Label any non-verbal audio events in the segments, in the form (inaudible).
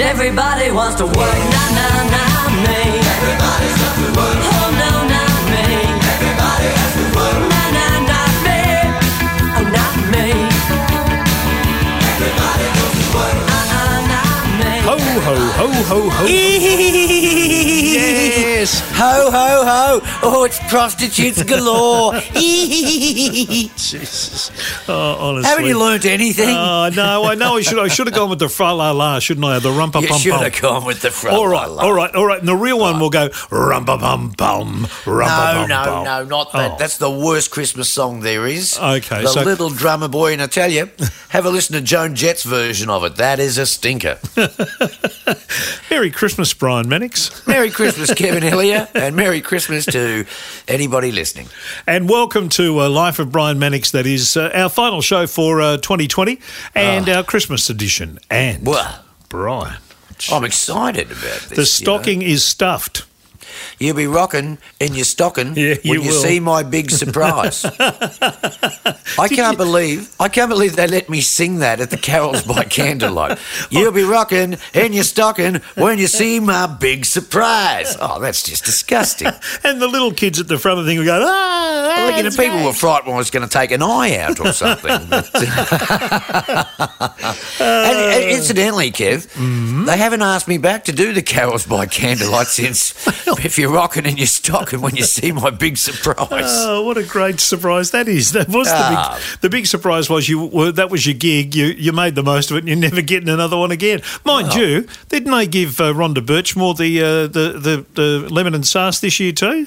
And everybody wants to work, nah, nah, nah, me. Everybody's got to work. Oh, no, not me. Everybody has to work. Nah, nah, not me. Oh, not me. Everybody goes to work. Ah, ah, uh-uh, not me. Ho, ho, ho, ho, ho. Yes. Ho, ho, ho. Oh, it's prostitutes galore. (laughs) (laughs) Jesus. Oh, honestly. Haven't you learnt anything? Oh, no, I know I should I should have gone with the fra la la, shouldn't I? The rumpa you pum should pum. have gone with the front. All right, all right, all right. And the real one will go rumpa pum pum, rumpa No, pum no, pum. no, not that. Oh. That's the worst Christmas song there is. Okay, The so- Little Drummer Boy, and I tell you, (laughs) have a listen to Joan Jett's version of it. That is a stinker. Merry Christmas, Brian Mannix. Merry Christmas, Kevin (laughs) And Merry Christmas to anybody listening. And welcome to uh, Life of Brian Mannix. That is uh, our final show for uh, 2020 and our Christmas edition. And Well, Brian, I'm excited about this. the you know. stocking is stuffed. You'll be rocking in your stocking (laughs) Yeah, you when you will. see my big surprise. (laughs) I can't believe I can't believe they let me sing that at the carols by (laughs) candlelight. You'll be rocking in your stocking when you see my big surprise. Oh, that's just disgusting. And the little kids at the front of the thing were going, ah, I think you know, people great." were frightened when I was going to take an eye out or something. But- and, and incidentally, Kev, Mm-hmm. they haven't asked me back to do the carols by candlelight since (laughs) if you're rocking in your stocking when you see my big surprise. Oh, what a great surprise that is! That was Ah. the big. The big surprise was you. Were, that was your gig. You you made the most of it, and you're never getting another one again. Mind you, didn't they give uh, Rhonda Birchmore the, uh, the the the lemon and sauce this year too?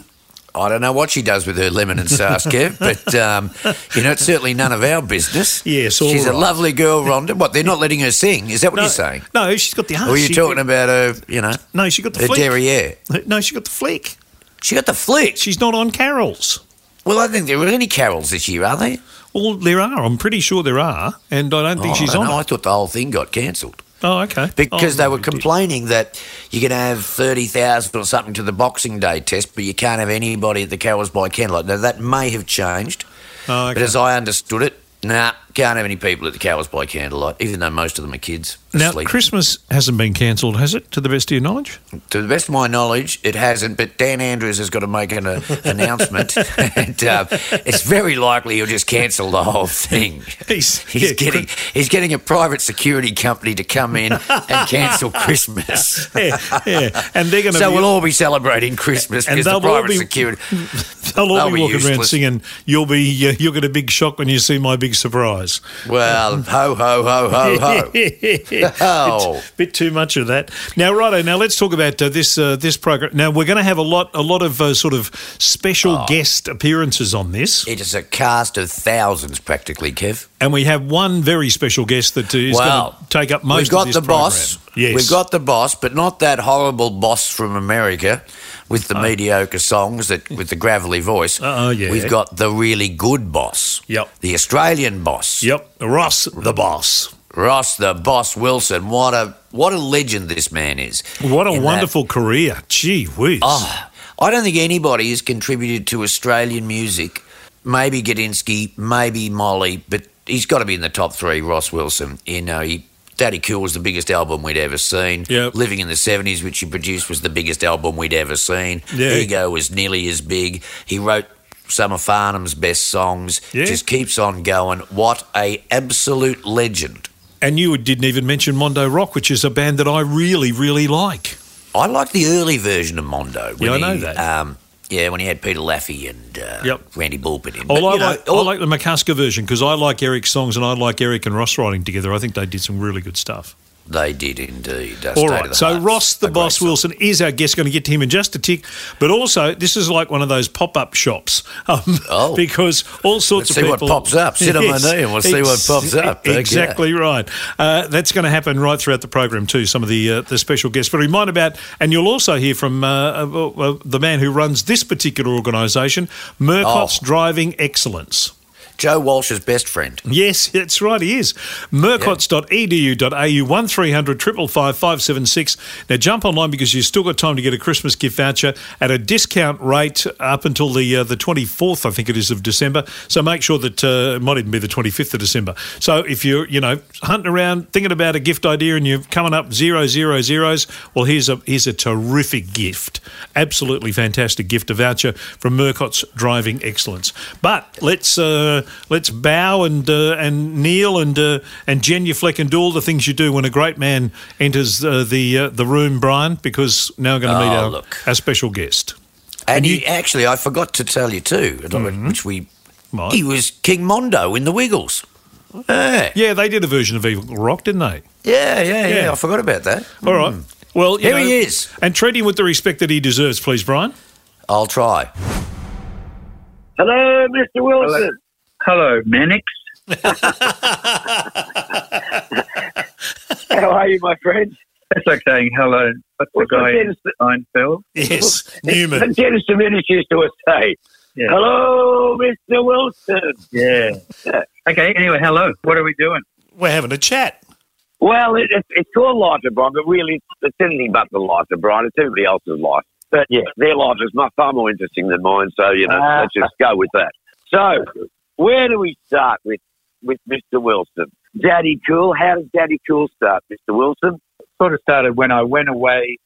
I don't know what she does with her lemon and sauce, but um, you know it's certainly none of our business. Yes, all she's a lovely girl, Rhonda. What they're not letting her sing? Is that what no, you're saying? No, she's got the. Or are you talking about her? You know, No, she got the her flick. derriere. No, she got the flick. She got the flick. She's not on carols. Well, I think there were any carols this year, are there? Well, there are. I'm pretty sure there are, and I don't think Oh, she's don't on. I thought the whole thing got cancelled. Oh, okay. Because Oh, they were complaining that you can have 30,000 or something to the Boxing Day test, but you can't have anybody at the Carols by Candlelight. Now, that may have changed, Oh, but as I understood it, nah, can't have any people at the Carols by Candlelight, even though most of them are kids Now, asleep. Christmas hasn't been cancelled, has it? To the best of your knowledge? to the best of my knowledge, it hasn't, but Dan Andrews has got to make an uh, (laughs) announcement, (laughs) and uh, it's very likely he'll just cancel the whole thing. (laughs) He's- He's yeah, getting he's getting a private security company to come in and cancel Christmas. Yeah, yeah. And they're to So be, we'll all be celebrating Christmas And because the private be- security. they'll all they'll be be walking around singing, "You'll be, uh, you'll get a big shock when you see my big surprise." Well, ho ho ho ho ho. (laughs) Oh. A bit too much of that. Now, righto. Now let's talk about uh, this uh, this program. Now we're going to have a lot a lot of uh, sort of special Oh. guest appearances on this, It is a cast of thousands, practically, Kev. and we have one very special guest that is Well, going to take up most of this We've got the boss. program. Yes, We've got the boss, but not that horrible boss from America with the oh. mediocre songs that with the gravelly voice. Oh, yeah. We've got the really good boss. Yep. The Australian boss. Yep, Ross the boss. Ross the Boss Wilson. What a what a legend this man is. What a In that- wonderful career. Gee whiz. Oh, I don't think anybody has contributed to Australian music. Maybe Gudinski, maybe Molly, but he's got to be in the top three. Ross Wilson. You know, he, Daddy Cool was the biggest album we'd ever seen. Yep. Living in the seventies, which he produced, was the biggest album we'd ever seen. Yeah. Ego was nearly as big. He wrote some of Farnham's best songs. Yeah. Just keeps on going. What a absolute legend. And you didn't even mention Mondo Rock, which is a band that I really, really like. I like the early version of Mondo. Yeah, I know he, that. Um, yeah, when he had Peter Laffey and uh, Yep. Randy Bulpin in. But, I, you know, like, I like the McCusker version because I like Eric's songs and I like Eric and Ross writing together. I think they did some really good stuff. They did indeed. All right, so Heart. Ross the Boss song. Wilson is our guest. Going to get to him in just a tick, but also this is like one of those pop-up shops (laughs) um, Oh. because all sorts Let's of see what pops up. Sit on my knee and we'll see what pops up. Okay. Exactly right. Uh, that's going to happen right throughout the program too. Some of the uh, the special guests, but remind about, and you'll also hear from uh, uh, uh, the man who runs this particular organisation, Murcott's Oh. Driving Excellence. Joe Walsh's best friend. Yes, that's right, he is. Murcots.edu.au 1300 555 576. Now jump online because you've still got time to get a Christmas gift voucher at a discount rate up until the uh, the 24th, I think it is, of December. So make sure that uh, it might even be the 25th of December. So if you're, you know, hunting around, thinking about a gift idea and you're coming up zero, zero, zeros, well, here's a, here's a terrific gift. Absolutely fantastic gift, a voucher from Murcott's Driving Excellence. But let's uh, let's bow and uh, and kneel and uh, and genuflect and do all the things you do when a great man enters uh, the uh, the room, Brian. Because now we're going to meet Oh, our, look. our special guest. And, he, actually, I forgot to tell you too, which we. Right. He was King Mondo in the Wiggles. Yeah. Yeah, they did a version of Eagle Rock, didn't they? Yeah, yeah, yeah. Yeah. I forgot about that. All right. Well, you Here he is. and treat him with the respect that he deserves, please, Brian. I'll try. Hello, Mr. Wilson. Hello, Mannix. How are you, my friend? That's like saying hello. What's the What's the guy in Seinfeld? Yes, The (laughs) Newman. Dennis Dominic used to say, Yeah. Hello, Mr. Wilson. Yeah. Okay, anyway, hello. What are we doing? We're having a chat. Well, it, it, it's called Life of Brian, but really it's, it's anything but the life of Brian. It's everybody else's life. But yeah, their life is far more interesting than mine, so, you know, Ah. let's just go with that. So, where do we start with, with Mr. Wilson? Daddy Cool. How does Daddy Cool start, Mr. Wilson? Sort of started when I went away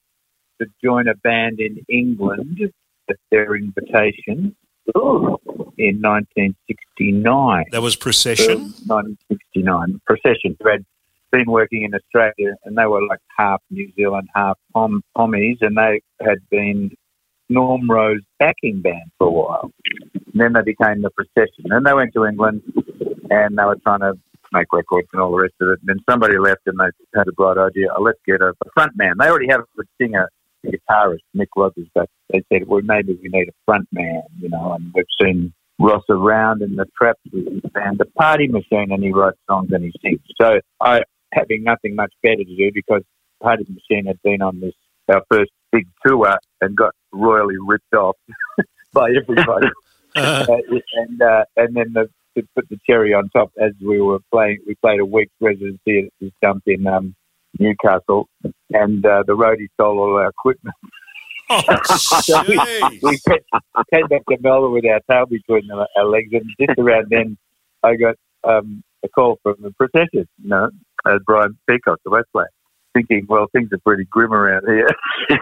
to join a band in England at their invitation in 1969. That was Procession. 1969. Procession. Who had been working in Australia and they were like half New Zealand, half Pom- Pommies, and they had been Norm Rose backing band for a while. And then they became the Procession. And they went to England and they were trying to make records and all the rest of it. And then somebody left and they had a bright idea. Oh, let's get a, a front man. They already have a singer, a guitarist, Mick Rogers, but they said, well, maybe we need a front man, you know, and we've seen Ross around in the Traps with his band, The Party Machine, and he writes songs and he sings. So I, having nothing much better to do because Party Machine had been on this, our first big tour and got royally ripped off (laughs) by everybody. Uh, Uh, and uh, and then the, to put the cherry on top, as we were playing, we played a week's residency at this dump in um, Newcastle, and uh, the roadie stole all our equipment. oh, (laughs) jeez. We came came back to Melbourne with our tail between our our legs, and just around then, I got um, a call from the procession, you know, uh, Brian Peacock, the West player, thinking, well, things are pretty grim around here. (laughs)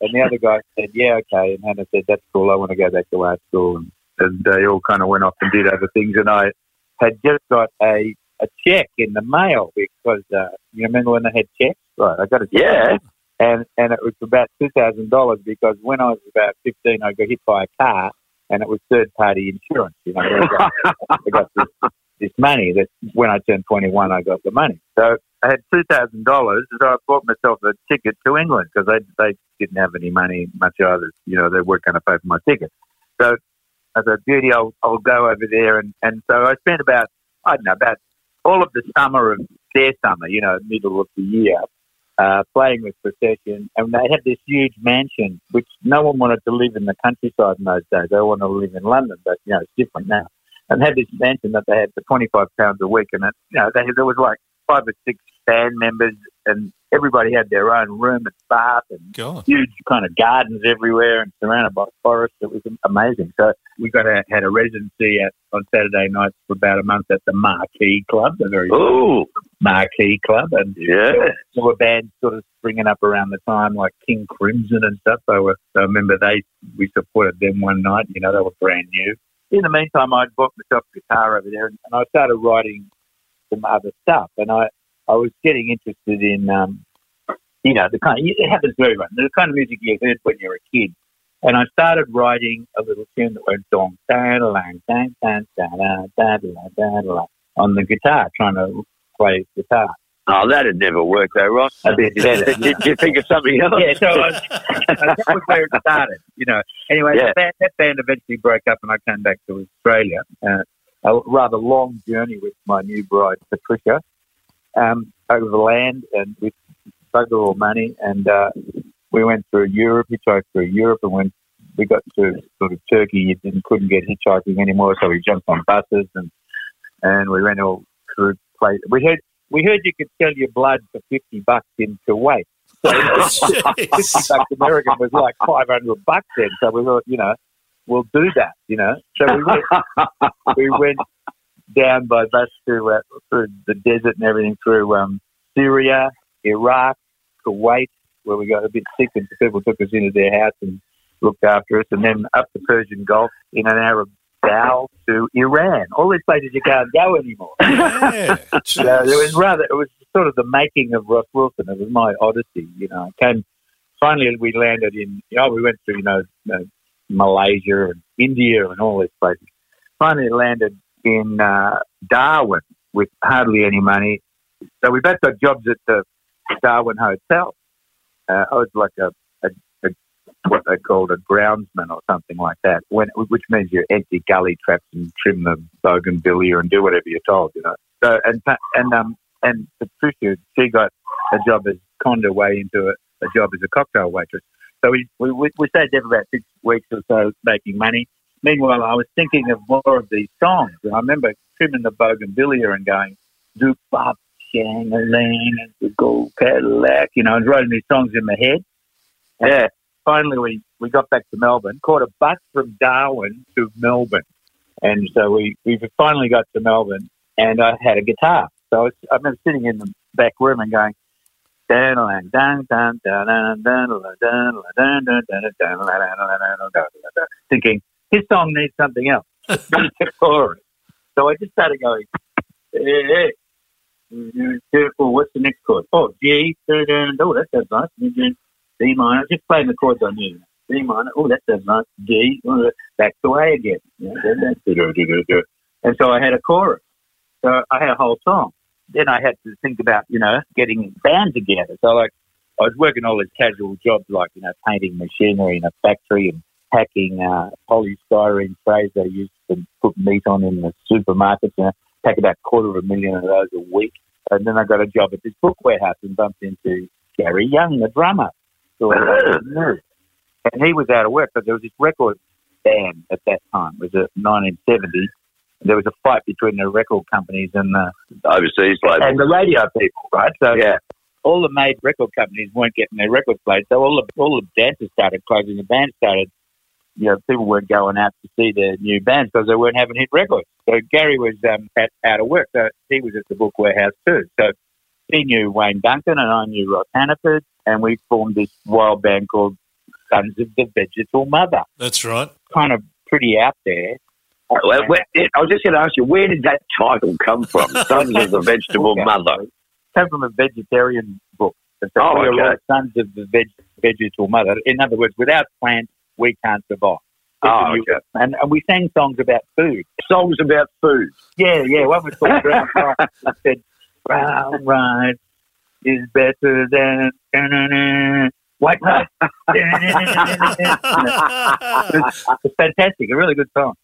And the other guy said, yeah, okay. And Hannah said, that's cool. I want to go back to art school. And, and they all kind of went off and did other things. And I had just got a, a check in the mail because, uh, you remember when they had checks? Right, I got a check. Yeah. And, and it was about $2,000 because when I was about 15, I got hit by a car and it was third party insurance. You know, (laughs) I got, I got this, this money that when I turned 21, I got the money. So I had $2,000. So I bought myself a ticket to England because they, they didn't have any money much either. You know, they weren't going to pay for my ticket. So I thought, beauty, I'll, I'll go over there. And, and so I spent about, I don't know, about all of the summer of their summer, you know, middle of the year, uh, playing with Procession. And they had this huge mansion, which no one wanted to live in the countryside in those days. They wanted to live in London, but, you know, it's different now. And had this mansion that they had for £25 a week. And, it, you know, they, there was like five or six band members and everybody had their own room and bath and God. huge kind of gardens everywhere and surrounded by forest. It was amazing. So we got a, had a residency at on Saturday nights for about a month at the Marquee Club, the very Ooh, Marquee Club, and yeah. there were bands sort of springing up around the time, like King Crimson and stuff. They were. I remember they we supported them one night. You know, they were brand new. In the meantime, I'd bought myself a guitar over there, and, and I started writing some other stuff. And I I was getting interested in, um, you know, the kind. Of, it happens to everyone. The kind of music you heard when you were a kid. And I started writing a little tune that went dong da da da da da da da da on the guitar, trying to play guitar. Oh, that'd never work though, Ross. A did, did you think of something else? yeah, so I was, that was where it started, you know. Anyway, Yeah. that, band, that band eventually broke up and I came back to Australia. Uh, a rather long journey with my new bride, Patricia, um, over the land and with bugger all money. And uh, we went through Europe, hitchhiked through Europe and went we got to sort of Turkey, didn't couldn't get hitchhiking anymore, so we jumped on buses and and we went all through places. We heard we heard you could sell your blood for fifty bucks in Kuwait. So (laughs) (laughs) fifty bucks American was like five hundred bucks then. So we thought, you know, we'll do that. You know, so we went we went down by bus to uh, through the desert and everything through um, Syria, Iraq, Kuwait, where we got a bit sick and people took us into their house and looked after us, and then up the Persian Gulf in an Arab dhow to Iran. All these places you can't go anymore. Yeah. (laughs) So it was rather, it was sort of the making of Ross Wilson. It was my odyssey, you know. I came, finally we landed in, you know, we went to, you know, know, Malaysia and India and all these places. Finally landed in uh, Darwin with hardly any money. So we both got jobs at the Darwin Hotel. Uh, I was like a what they called a groundsman or something like that, when, which means you empty gully traps and trim the bougainvillea and do whatever you're told, you know. So and and um and Patricia, she got a job as conned way into a, a job as a cocktail waitress. So we, we we stayed there for about six weeks or so making money. Meanwhile, I was thinking of more of these songs. And I remember trimming the bougainvillea and going, "Doop bop, shang a the gold Cadillac," you know, and writing these songs in my head. Yeah finally we, we got back to Melbourne, caught a bus from Darwin to Melbourne. And so we, we finally got to Melbourne and I had a guitar. So I, was, I remember sitting in the back room and going, thinking, his song needs something else. so I just started going, hey, hey. Well, what's the next chord? Oh, G. Oh, that sounds nice. D minor. Just playing the chords I knew. D minor. Oh, that sounds nice. D. oh, Back to A again. And so I had a chorus. So I had a whole song. Then I had to think about, you know, getting band together. So like, I was working all these casual jobs like, you know, painting machinery in a factory and packing uh, polystyrene trays they used to put meat on in the supermarkets. You know, pack about a quarter of a million of those a week. And then I got a job at this book warehouse and bumped into Gary Young, the drummer. So (coughs) I was nervous. and he was out of work, but there was this record band at that time. It was a 1970. There was a fight between the record companies and the Overseas and the radio people, right? So Yeah. all the made record companies weren't getting their records played, so all the all the dancers started closing. The band started, you know, people weren't going out to see their new bands because they weren't having hit records. So Gary was um, at, out of work, so he was at the book warehouse too. So he knew Wayne Duncan and I knew Ross Hannaford, and we formed this wild band called Sons of the Vegetal Mother. That's right. Kind of pretty out there. Well, I was just going to ask you, where did that title come from? (laughs) Sons of the Vegetable Okay. Mother. came from a vegetarian book. It's a Oh, we are okay. sons of the veg- vegetal mother. In other words, without plants, we can't survive. Oh, okay. And, and we sang songs about food. Songs about food. Yeah, yeah. One was called Brown Rice. It said, Brown rice is better than da-na-na, (laughs) white rice. it's fantastic. A really good song.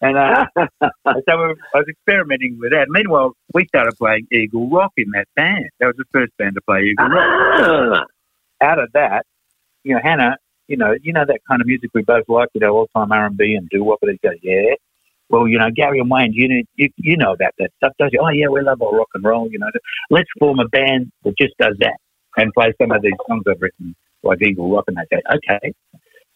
And uh, (laughs) so we- I was experimenting with that. Meanwhile, we started playing Eagle Rock in that band. That was the first band to play Eagle Rock. Ah, Out of that, you know, Hannah, you know, you know that kind of music we both like, you know, all time R and B and doo wop. And he goes, yeah. Well, you know, Gary and Wayne, you know, you, you know about that stuff, don't you? Oh yeah, we love our rock and roll. You know, let's form a band that just does that and play some of these songs I've written, like Eagle Rock. And they go, okay.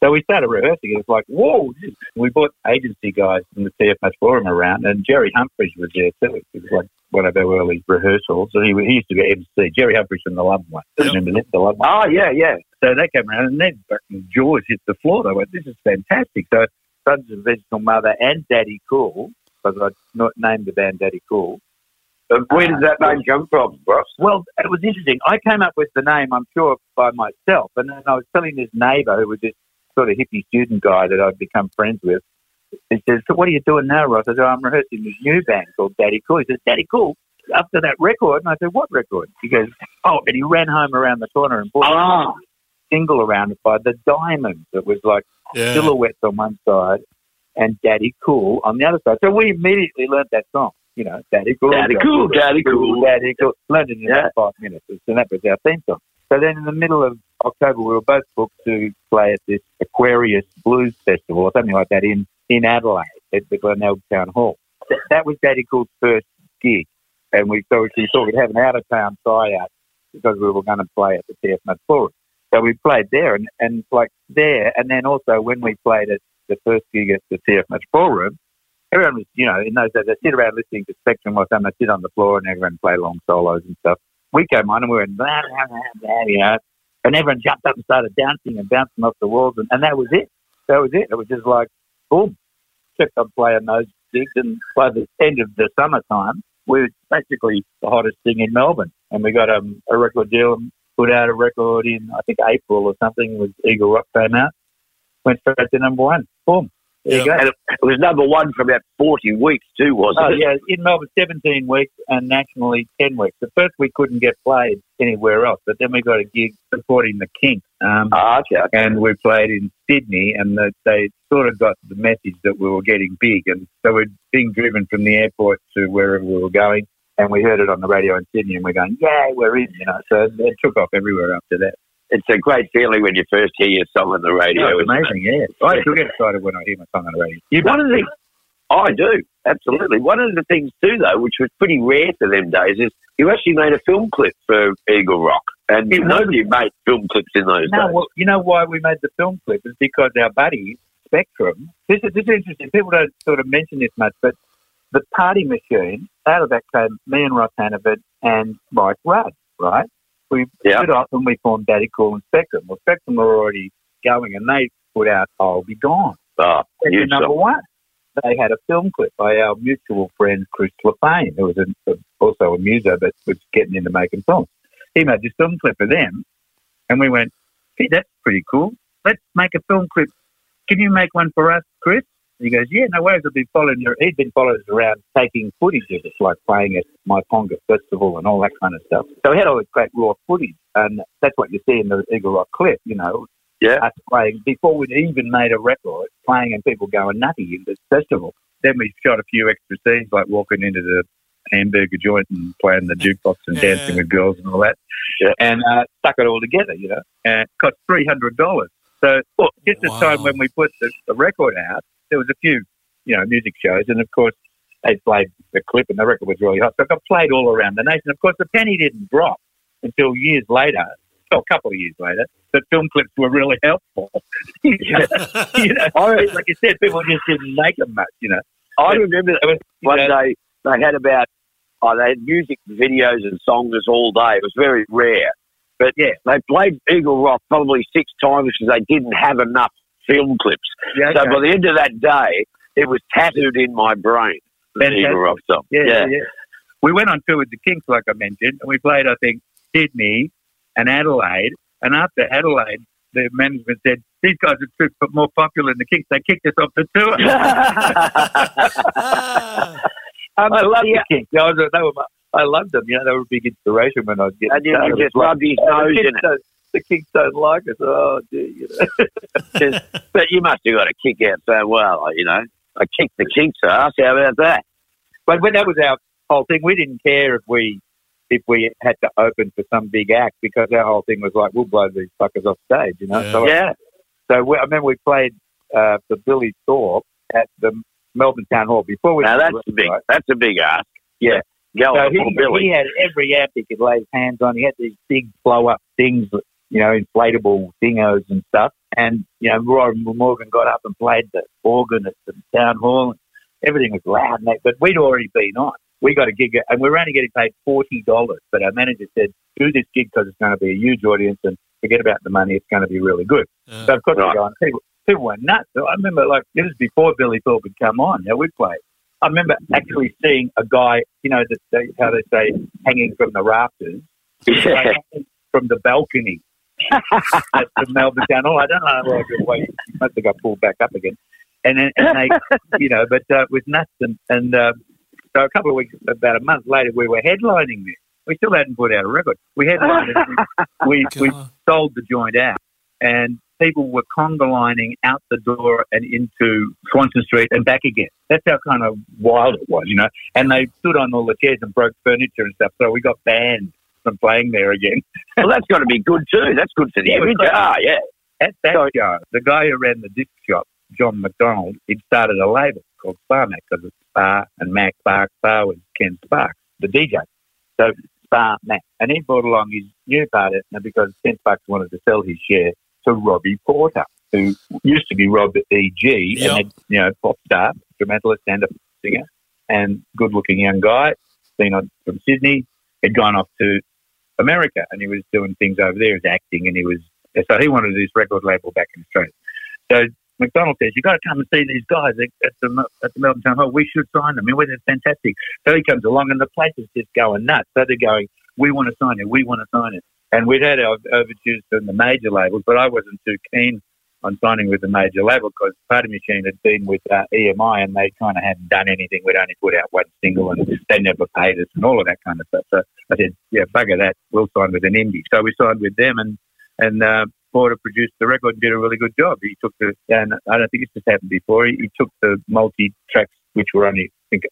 So we started rehearsing. It was like, whoa! We brought agency guys from the TFS Forum around, and Gerry Humphrys was there too. It was like one of our early rehearsals. So he, he used to be MC. Gerry Humphrys from the Love One. Remember that? The Love One. oh, yeah, yeah. So they came around and fucking jaws hit the floor. They went, this is fantastic. So Sons of Vegetal Mother and Daddy Cool, because I not named the band Daddy Cool. And where did that name come from, Ross? Well, it was interesting. I came up with the name, I'm sure, by myself. And then I was telling this neighbour who was this sort of hippie student guy that I'd become friends with. He says, so what are you doing now, Ross? I said, I'm rehearsing this new band called Daddy Cool. He says, Daddy Cool? After that record? And I said, what record? He goes, oh, and he ran home around the corner and bought Ah. a single around it by The Diamonds. It was like Yeah. silhouettes on one side and Daddy Cool on the other side. So we immediately learned that song. You know, Daddy Cool. Daddy Cool, Daddy Cool. Daddy Cool. Learned it in Yeah. about five minutes. And that was our theme song. So then in the middle of October, we were both booked to play at this Aquarius Blues Festival or something like that in, in Adelaide at the Glenelg Town Hall. Th- that was Daddy Cool's first gig. And we thought we thought we'd have an out of town tryout because we were going to play at the TF Much Ballroom. So we played there and, and like there. And then also when we played at the first gig at the Much Ballroom, everyone was, you know, in those days, they sit around listening to Spectrum or something, they sit on the floor and everyone play long solos and stuff. We came on and we went, blah, blah, blah, blah, you know, and everyone jumped up and started dancing and bouncing off the walls, and, and that was it. That was it. It was just like, boom, kept on playing those gigs, and by the end of the summertime, we were basically the hottest thing in Melbourne, and we got um, a record deal put out a record in, I think, April or something, with Eagle Rock came out, went straight to number one. Boom. There you go. And it, was number one for about 40 weeks too, wasn't it? Oh, it? yeah, in Melbourne, 17 weeks and nationally 10 weeks. At first, we couldn't get played anywhere else, but then we got a gig supporting the Kinks. Um, Ah, okay. and we played in Sydney, and the, they sort of got the message that we were getting big. And so we're being driven from the airport to wherever we were going, and we heard it on the radio in Sydney, and we're going, yay, we're in, you know. So it took off everywhere after that. It's a great feeling when you first hear your song on the radio. Yeah, it's isn't it? amazing, yeah. I still get excited when I hear my song on the radio. You One of the I do, absolutely. One of the things too, though, which was pretty rare for them days, is you actually made a film clip for Eagle Rock, and was- nobody made film clips in those No, days. well, you know why we made the film clip is because our buddy Spectrum, this is, this is interesting. People don't sort of mention this much, but the party machine, out of that came me and Ross Hannaford and Mike Rudd, right? We Yeah. stood up and we formed Daddy Cool and Spectrum. Well, Spectrum were already going and they put out I'll Be Gone. Oh, huge number one. They had a film clip by our mutual friend Chris Löfvén, who was a, also a muser but was getting into making films. He made this film clip for them, and we went, "Hey, that's pretty cool. Let's make a film clip. Can you make one for us, Chris?" And he goes, "Yeah, no worries. I've been following you. He'd been following us around, taking footage of us, like playing at my Ponga Festival and all that kind of stuff. So we had all this great raw footage, and that's what you see in the Eagle Rock clip. You know, Yeah. us playing before we'd even made a record, playing and people going nutty in this festival. Then we shot a few extra scenes, like walking into the hamburger joint and playing the jukebox and Yeah. dancing with girls and all that. Yeah. And uh, stuck it all together, you know. And it cost three hundred dollars. So well, just the Wow. time when we put the, the record out, there was a few, you know, music shows, and of course they played the clip, and the record was really hot. So it got played all around the nation. Of course, the penny didn't drop until years later. Well, a couple of years later, that film clips were really (laughs) helpful. you know, (laughs) you know, like you said, people just didn't make them much. You know, I remember It was, one know, day they had about, oh, they had music videos and songs all day. It was very rare. But Yeah. they played Eagle Rock probably six times because they didn't have enough film clips. yeah, So by the end of that day, it was tattooed in my brain. The Fantastic. Eagle Rock song. Yeah, yeah, yeah. We went on tour with the Kinks, like I mentioned, and we played, I think, Sydney and Adelaide. And after Adelaide, the management said, these guys are too more popular than the Kinks. They kicked us off the tour. (laughs) (laughs) Um, I love the Kinks. I, was, they were my, I loved them. You know, they were a big inspiration when I was getting And you, started. just rubbed his nose in it. don't, the Kinks don't like us. Oh, dear. You know. (laughs) (laughs) But you must have got a kick out so well, you know. I kicked the Kinks ass. How about that? But when that was our whole thing, we didn't care if we if we had to open for some big act because our whole thing was like, we'll blow these fuckers off stage, you know. Yeah. So, Yeah. so we, I remember we played uh, for Billy Thorpe at the Melbourne Town Hall before we. Now that's a big. record. That's a big ask. Yeah. Go So he, Billy. he had every amp he could lay his hands on. He had these big blow up things, you know, inflatable dingos and stuff. And, you know, Roy Morgan got up and played the organ at the town hall. And everything was loud. And that, but we'd already been on. We got a gig, and we were only getting paid $40. But our manager said, do this gig because it's going to be a huge audience and forget about the money. It's going to be really good. Yeah. So, of course, Right. we're going, people, people went nuts. So I remember, like, it was before Billy Thorpe had come on. Yeah, we played. I remember actually seeing a guy, you know, that they, how they say, hanging from the rafters, Yeah. (laughs) like, from the balcony at (laughs) the Melbourne Town Hall. I don't know like, why he must have got pulled back up again. And then, and they, (laughs) you know, but uh, with nuts and, and uh, so a couple of weeks, about a month later, we were headlining this. We still hadn't put out a record. We headlined it. (laughs) We, we sold the joint out, and people were conga lining out the door and into Swanston Street and back again. That's how kind of wild it was, you know. And they stood on all the chairs and broke furniture and stuff. So we got banned them playing there again. (laughs) Well, that's got to be good too. That's good for the Yeah, image. Ah, yeah. At that show, the guy who ran the disc shop, John McDonald, he'd started a label called Sparmac because it's Spar and Mac. Spark Spar was Ken Sparks, the DJ. So Spar Mac. And he brought along his new partner because Ken Sparks wanted to sell his share to Robbie Porter, who used to be Rob E.G. Yep. and had, you know, pop star, instrumentalist and a singer, and good looking young guy, seen on from Sydney, had gone off to America and he was doing things over there as acting and he was so he wanted this record label back in Australia. So McDonald says, You've got to come and see these guys at the, at the Melbourne Town Hall. We should sign them. I mean, they're fantastic. So he comes along and the place is just going nuts. So they're going, We want to sign it. We want to sign it. And we'd had our overtures from the major labels, but I wasn't too keen on signing with the major label because Party Machine had been with uh, EMI and they kind of hadn't done anything. We'd only put out one single and they never paid us and all of that kind of stuff. So I said, yeah, bugger that. We'll sign with an indie. So we signed with them and, and uh, Porter produced the record and did a really good job. He took the, and I don't think it's just happened before, he, he took the multi tracks, which were only, I think,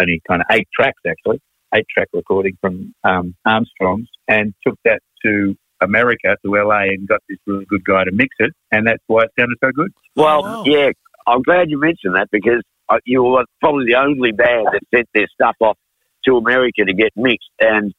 only kind of eight tracks actually, eight track recording from um, Armstrong's, and took that to America, to LA, and got this really good guy to mix it. And that's why it sounded so good. Well, oh, wow. yeah, I'm glad you mentioned that because you were probably the only band that sent their stuff off to America to get mixed. And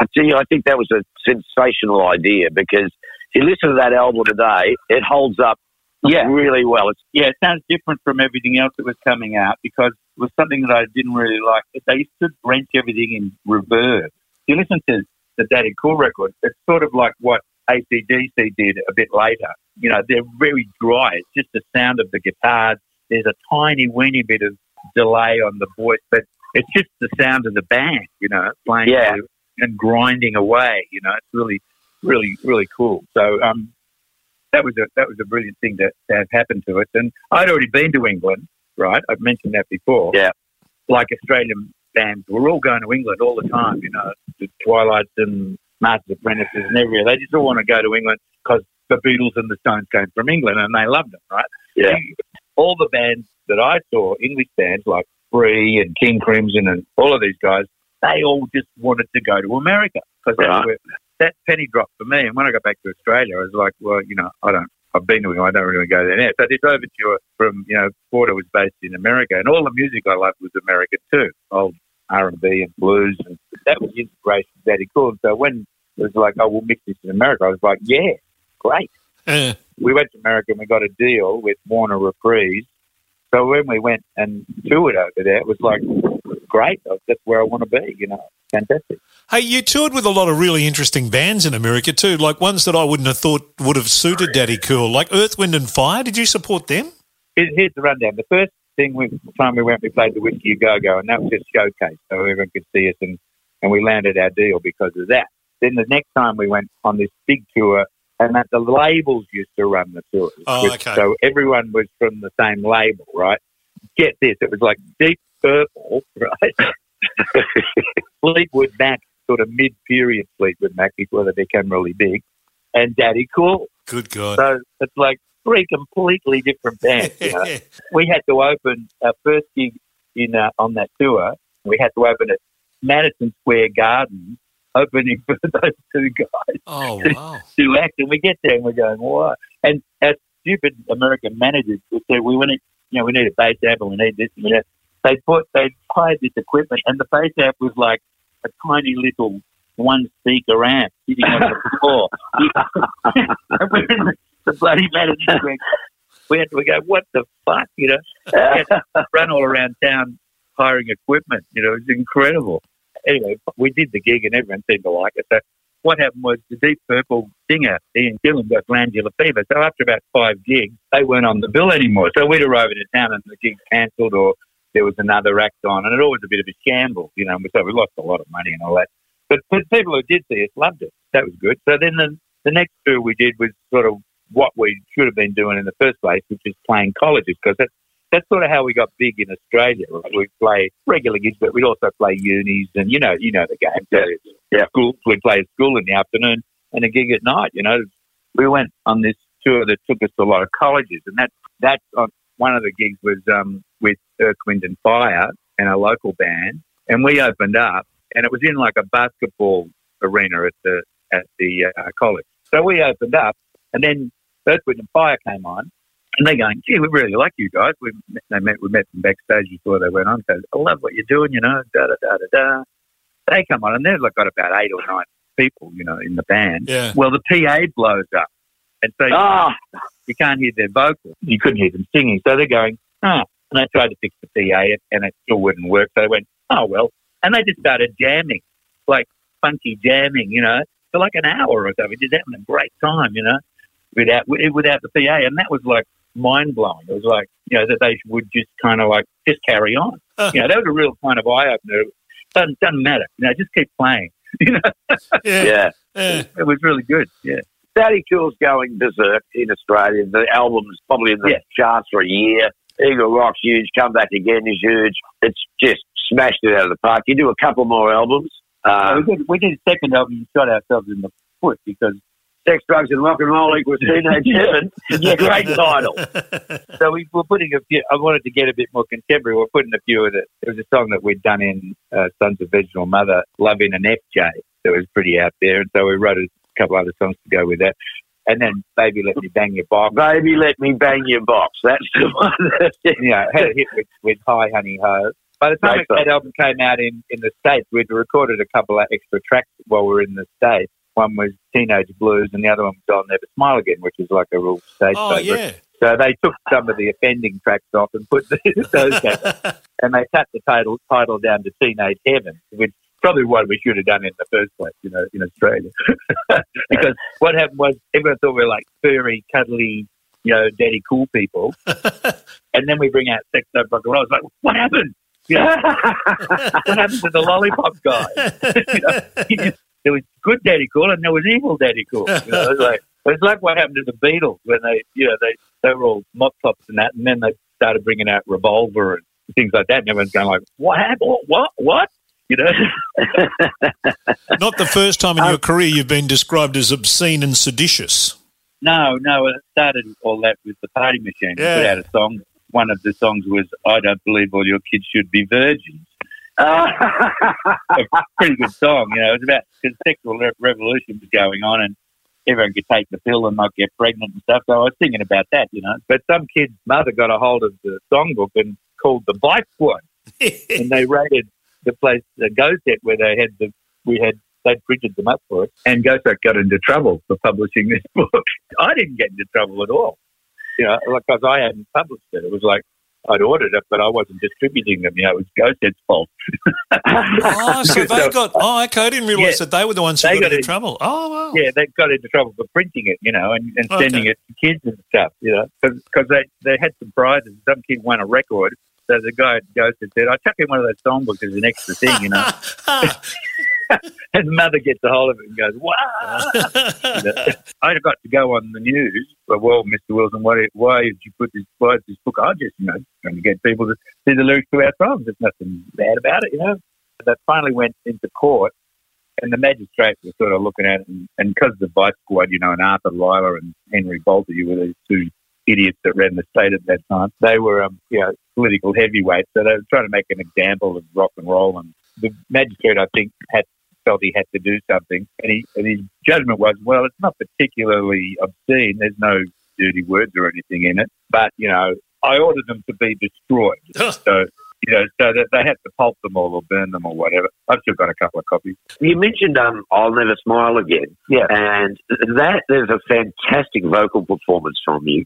I tell you, I think that was a sensational idea because if you listen to that album today, it holds up Yeah. really well. It's, yeah, it sounds different from everything else that was coming out because it was something that I didn't really like. They used to drench everything in reverb. If you listen to the Daddy Cool record, it's sort of like what ACDC did a bit later. You know, they're very dry. It's just the sound of the guitars. There's a tiny, weeny bit of delay on the voice, but it's just the sound of the band, you know, playing Yeah. and grinding away. You know, it's really, really, really cool. So, um, that was a that was a brilliant thing that, to have happened to us. And I'd already been to England, right? I've mentioned that before. Yeah. Like Australian bands, we're all going to England all the time. You know, the Twilights and Masters Apprentices and everywhere. They just all want to go to England because the Beatles and the Stones came from England and they loved them, right? yeah. All the bands that I saw, English bands like Free and King Crimson and all of these guys, they all just wanted to go to America because Right. that penny dropped for me. And when I got back to Australia, I was like, well, you know, I don't. I've been to England. I don't really go there now. So this overture from you know Porter was based in America, and all the music I loved was American too, old R and B and blues, and that was the inspiration of Daddy Cool. So when it was like, oh, we'll mix this in America, I was like, yeah, great we went to America and we got a deal with Warner Reprise. So when we went and toured over there, it was like great. That's where I want to be. You know, fantastic. Hey, you toured with a lot of really interesting bands in America too, like ones that I wouldn't have thought would have suited Daddy Cool, like Earth, Wind and Fire. Did you support them? Here- Here's the rundown. The first thing we, the time we went, we played the Whiskey A Go Go, and that was just showcase, so everyone could see us, and and we landed our deal because of that. Then the next time we went on this big tour, and that the labels used to run the tours. Oh, Which- okay. So everyone was from the same label, right? Get this, it was like Deep Purple, right? (laughs) Fleetwood Mac, sort of mid-period Fleetwood Mac before they became really big, and Daddy Cool. Good God. So it's like three completely different bands. You know? (laughs) we had to open our first gig in uh, on that tour. We had to open at Madison Square Garden, opening (laughs) for those two guys oh, wow. to act. And we get there and we're going, what? And our stupid American managers would say, we want to, you know, we need a bass amp and we need this and we need that. They put, they hired this equipment and the bass amp was like a tiny little one speaker amp sitting on the floor. (laughs) and we're in the, the bloody Madison Square. (laughs) We had to go, what the fuck, you know? We had to (laughs) run all around town hiring equipment. You know, it was incredible. Anyway, we did the gig and everyone seemed to like it. So what happened was the Deep Purple singer, Ian Gillan, got glandular fever. So after about five gigs, they weren't on the bill anymore. So we'd arrive into town and the gig cancelled or there was another act on. And it always a bit of a shambles, you know. And so we lost a lot of money and all that. But, but people who did see us loved it. That was good. So then the, the next tour we did was sort of what we should have been doing in the first place, which is playing colleges, because that's, that's sort of how we got big in Australia. Right? We play regular gigs, but we'd also play unis, and you know, you know the game. So Yeah. school. We'd play school in the afternoon and a gig at night. You know, we went on this tour that took us to a lot of colleges, and that that's on one of the gigs was um, with Earth, Wind and Fire and a local band, and we opened up, and it was in like a basketball arena at the at the uh, college. So we opened up, and then Earth, Wind and Fire came on, and they're going, "Gee, we really like you guys." We they met we met them backstage before they went on. Goes, "I love what you're doing," you know. Da da da da da. They come on, and they've like got about eight or nine people, you know, in the band. Yeah. Well, the PA blows up, and so Ah, you can't hear their vocals. You couldn't hear them singing. So they're going, oh. And they tried to fix the PA and it still wouldn't work. So they went, oh, well. And they just started jamming, like funky jamming, you know, for like an hour or so. We Just having a great time, you know, without without the PA. And that was like mind blowing. It was like, you know, that they would just kind of like just carry on. You know, that was a real kind of eye opener. Doesn't, doesn't matter. You know, just keep playing. (laughs) You know, Yeah. yeah. yeah. it was really good. Yeah. Daddy Cool's going berserk in Australia. The album's probably in the Yeah. charts for a year. Eagle Rock's huge. Come Back Again is huge. It's just smashed it out of the park. You do a couple more albums. So Uh, we, did, we did a second album and shot ourselves in the foot because Sex, Drugs and Rock and Roll equals Teenage (laughs) Heaven. Great title. (laughs) So we were putting a few. I wanted to get a bit more contemporary. We're putting a few of it. There was a song that we'd done in uh, Sons of Vegetable Mother, "Love in an FJ," that was pretty out there, and so we wrote a couple other songs to go with that. And then "Baby Let Me Bang Your Box," Baby, let me bang your box. That's the one. (laughs) you know, had a hit with, with "Hi Honey Ho." By the time that album came out in, in the States, we'd recorded a couple of extra tracks while we were in the States. One was Teenage Blues, and the other one was I'll Never Smile Again, which was like a real stage Oh, favourite. yeah. So they took some of the offending tracks off and put (laughs) those (laughs) back. and they cut the title title down to Teenage Heaven, which probably what we should have done in the first place, you know, in Australia. (laughs) because what happened was everyone thought we were like furry, cuddly, you know, daddy cool people. and then we bring out Sex Dope Rock and Roll. It's like, what happened? What happened to the lollipop guy? you know, there was good daddy cool and there was evil daddy cool. You know, it was like it's like what happened to the Beatles when they, you know, they they were all mop tops and that, and then they started bringing out Revolver and things like that, and everyone's going like, "What happened? What? What?" You know? (laughs) Not the first time in your um, career you've been described as obscene and seditious. no, no. It started all that with the Party Machine. We Yeah. put out a song. One of the songs was "I Don't Believe All Your Kids Should Be Virgins." A pretty good song. You know, it was about because sexual re- revolution was going on, and everyone could take the pill and not get pregnant and stuff. So I was thinking about that, you know. But some kid's mother got a hold of the songbook and called the Vice Squad, (laughs) and they raided the place, the Go Set, where they had the we had. They'd printed them up for us, and GoSet got into trouble for publishing this (laughs) book. I didn't get into trouble at all, you know, because I hadn't published it. It was like I'd ordered it, but I wasn't distributing them. You know, it was GoSet's fault. Oh, so (laughs) they So- got. Oh, okay. I didn't realise Yeah. that they were the ones who got, got into trouble. Oh, wow. yeah, they got into trouble for printing it, you know, and, and Okay. sending it to kids and stuff, you know, because they, they had some prizes. Some kid won a record. So the guy goes and said, I chuck in one of those songbooks as an extra thing, you know. (laughs) (laughs) and mother gets a hold of it and goes, wow. You know, I got to go on the news. Well, well Mr. Wilson, why, why did you put this, why is this book? I just, you know, trying to get people to see the lyrics to our songs. There's nothing bad about it, you know. That finally went into court and the magistrates were sort of looking at it, and, and because of the Vice Squad, you know, and Arthur Rylah and Henry Bolte, you were these two idiots that ran the state at that time. They were, um, you know, political heavyweights, so they were trying to make an example of rock and roll. And the magistrate, I think, had felt he had to do something, and, he, and his judgment was, well, it's not particularly obscene. There's no dirty words or anything in it, but you know, I ordered them to be destroyed. (laughs) so. You know, so that they had to pulp them all or burn them or whatever. I've still got a couple of copies. You mentioned um, "I'll Never Smile Again," Yeah. and that there's a fantastic vocal performance from you.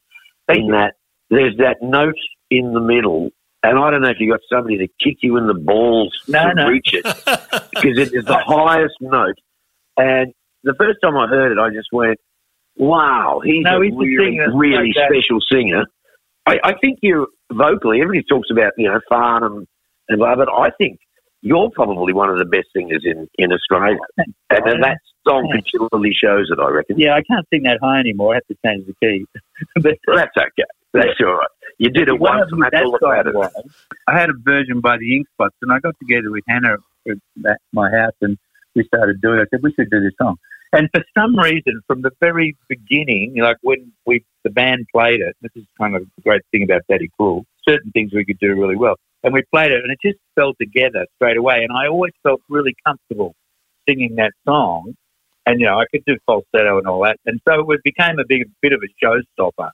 In that there's that note in the middle, and I don't know if you got somebody to kick you in the balls No, to no. reach it (laughs) because it is the highest note. And the first time I heard it, I just went, "Wow, he's No, a he's really, really special singer." I, I think you vocally, everybody talks about you know Farnham and blah, but I think you're probably one of the best singers in in Australia, (laughs) and then that song Thanks. particularly shows it. I reckon. Yeah, I can't sing that high anymore. I have to change the key. (laughs) but That's okay. That's all right. You did it once, and with that's all that that matters. was, I had a version by the Ink Spots, and I got together with Hannah at my house, and we started doing it. I said, we should do this song. And for some reason, from the very beginning, like when we the band played it, this is kind of the great thing about Daddy Cool, certain things we could do really well. And we played it, and it just fell together straight away. And I always felt really comfortable singing that song, and you know I could do falsetto and all that, and so it became a big bit of a showstopper.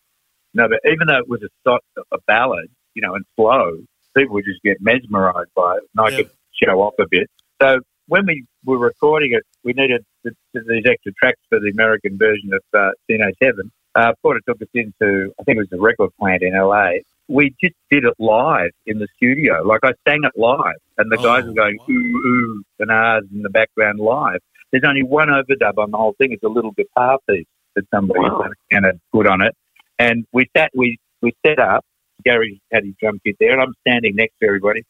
No, but even though it was a, a ballad, you know, and slow, people would just get mesmerised by it, and I Yeah. could show off a bit. So when we were recording it, we needed th- th- these extra tracks for the American version of uh, Teenage Heaven. Uh, Porter took us into, I think it was the record plant in LA. We just did it live in the studio. Like I sang it live, and the guys Oh, were going wow. ooh ooh and ahs in the background live. There's only one overdub on the whole thing. It's a little guitar piece that somebody Wow. kind of put on it, and we sat we we set up. Gary had his drum kit there, and I'm standing next to everybody.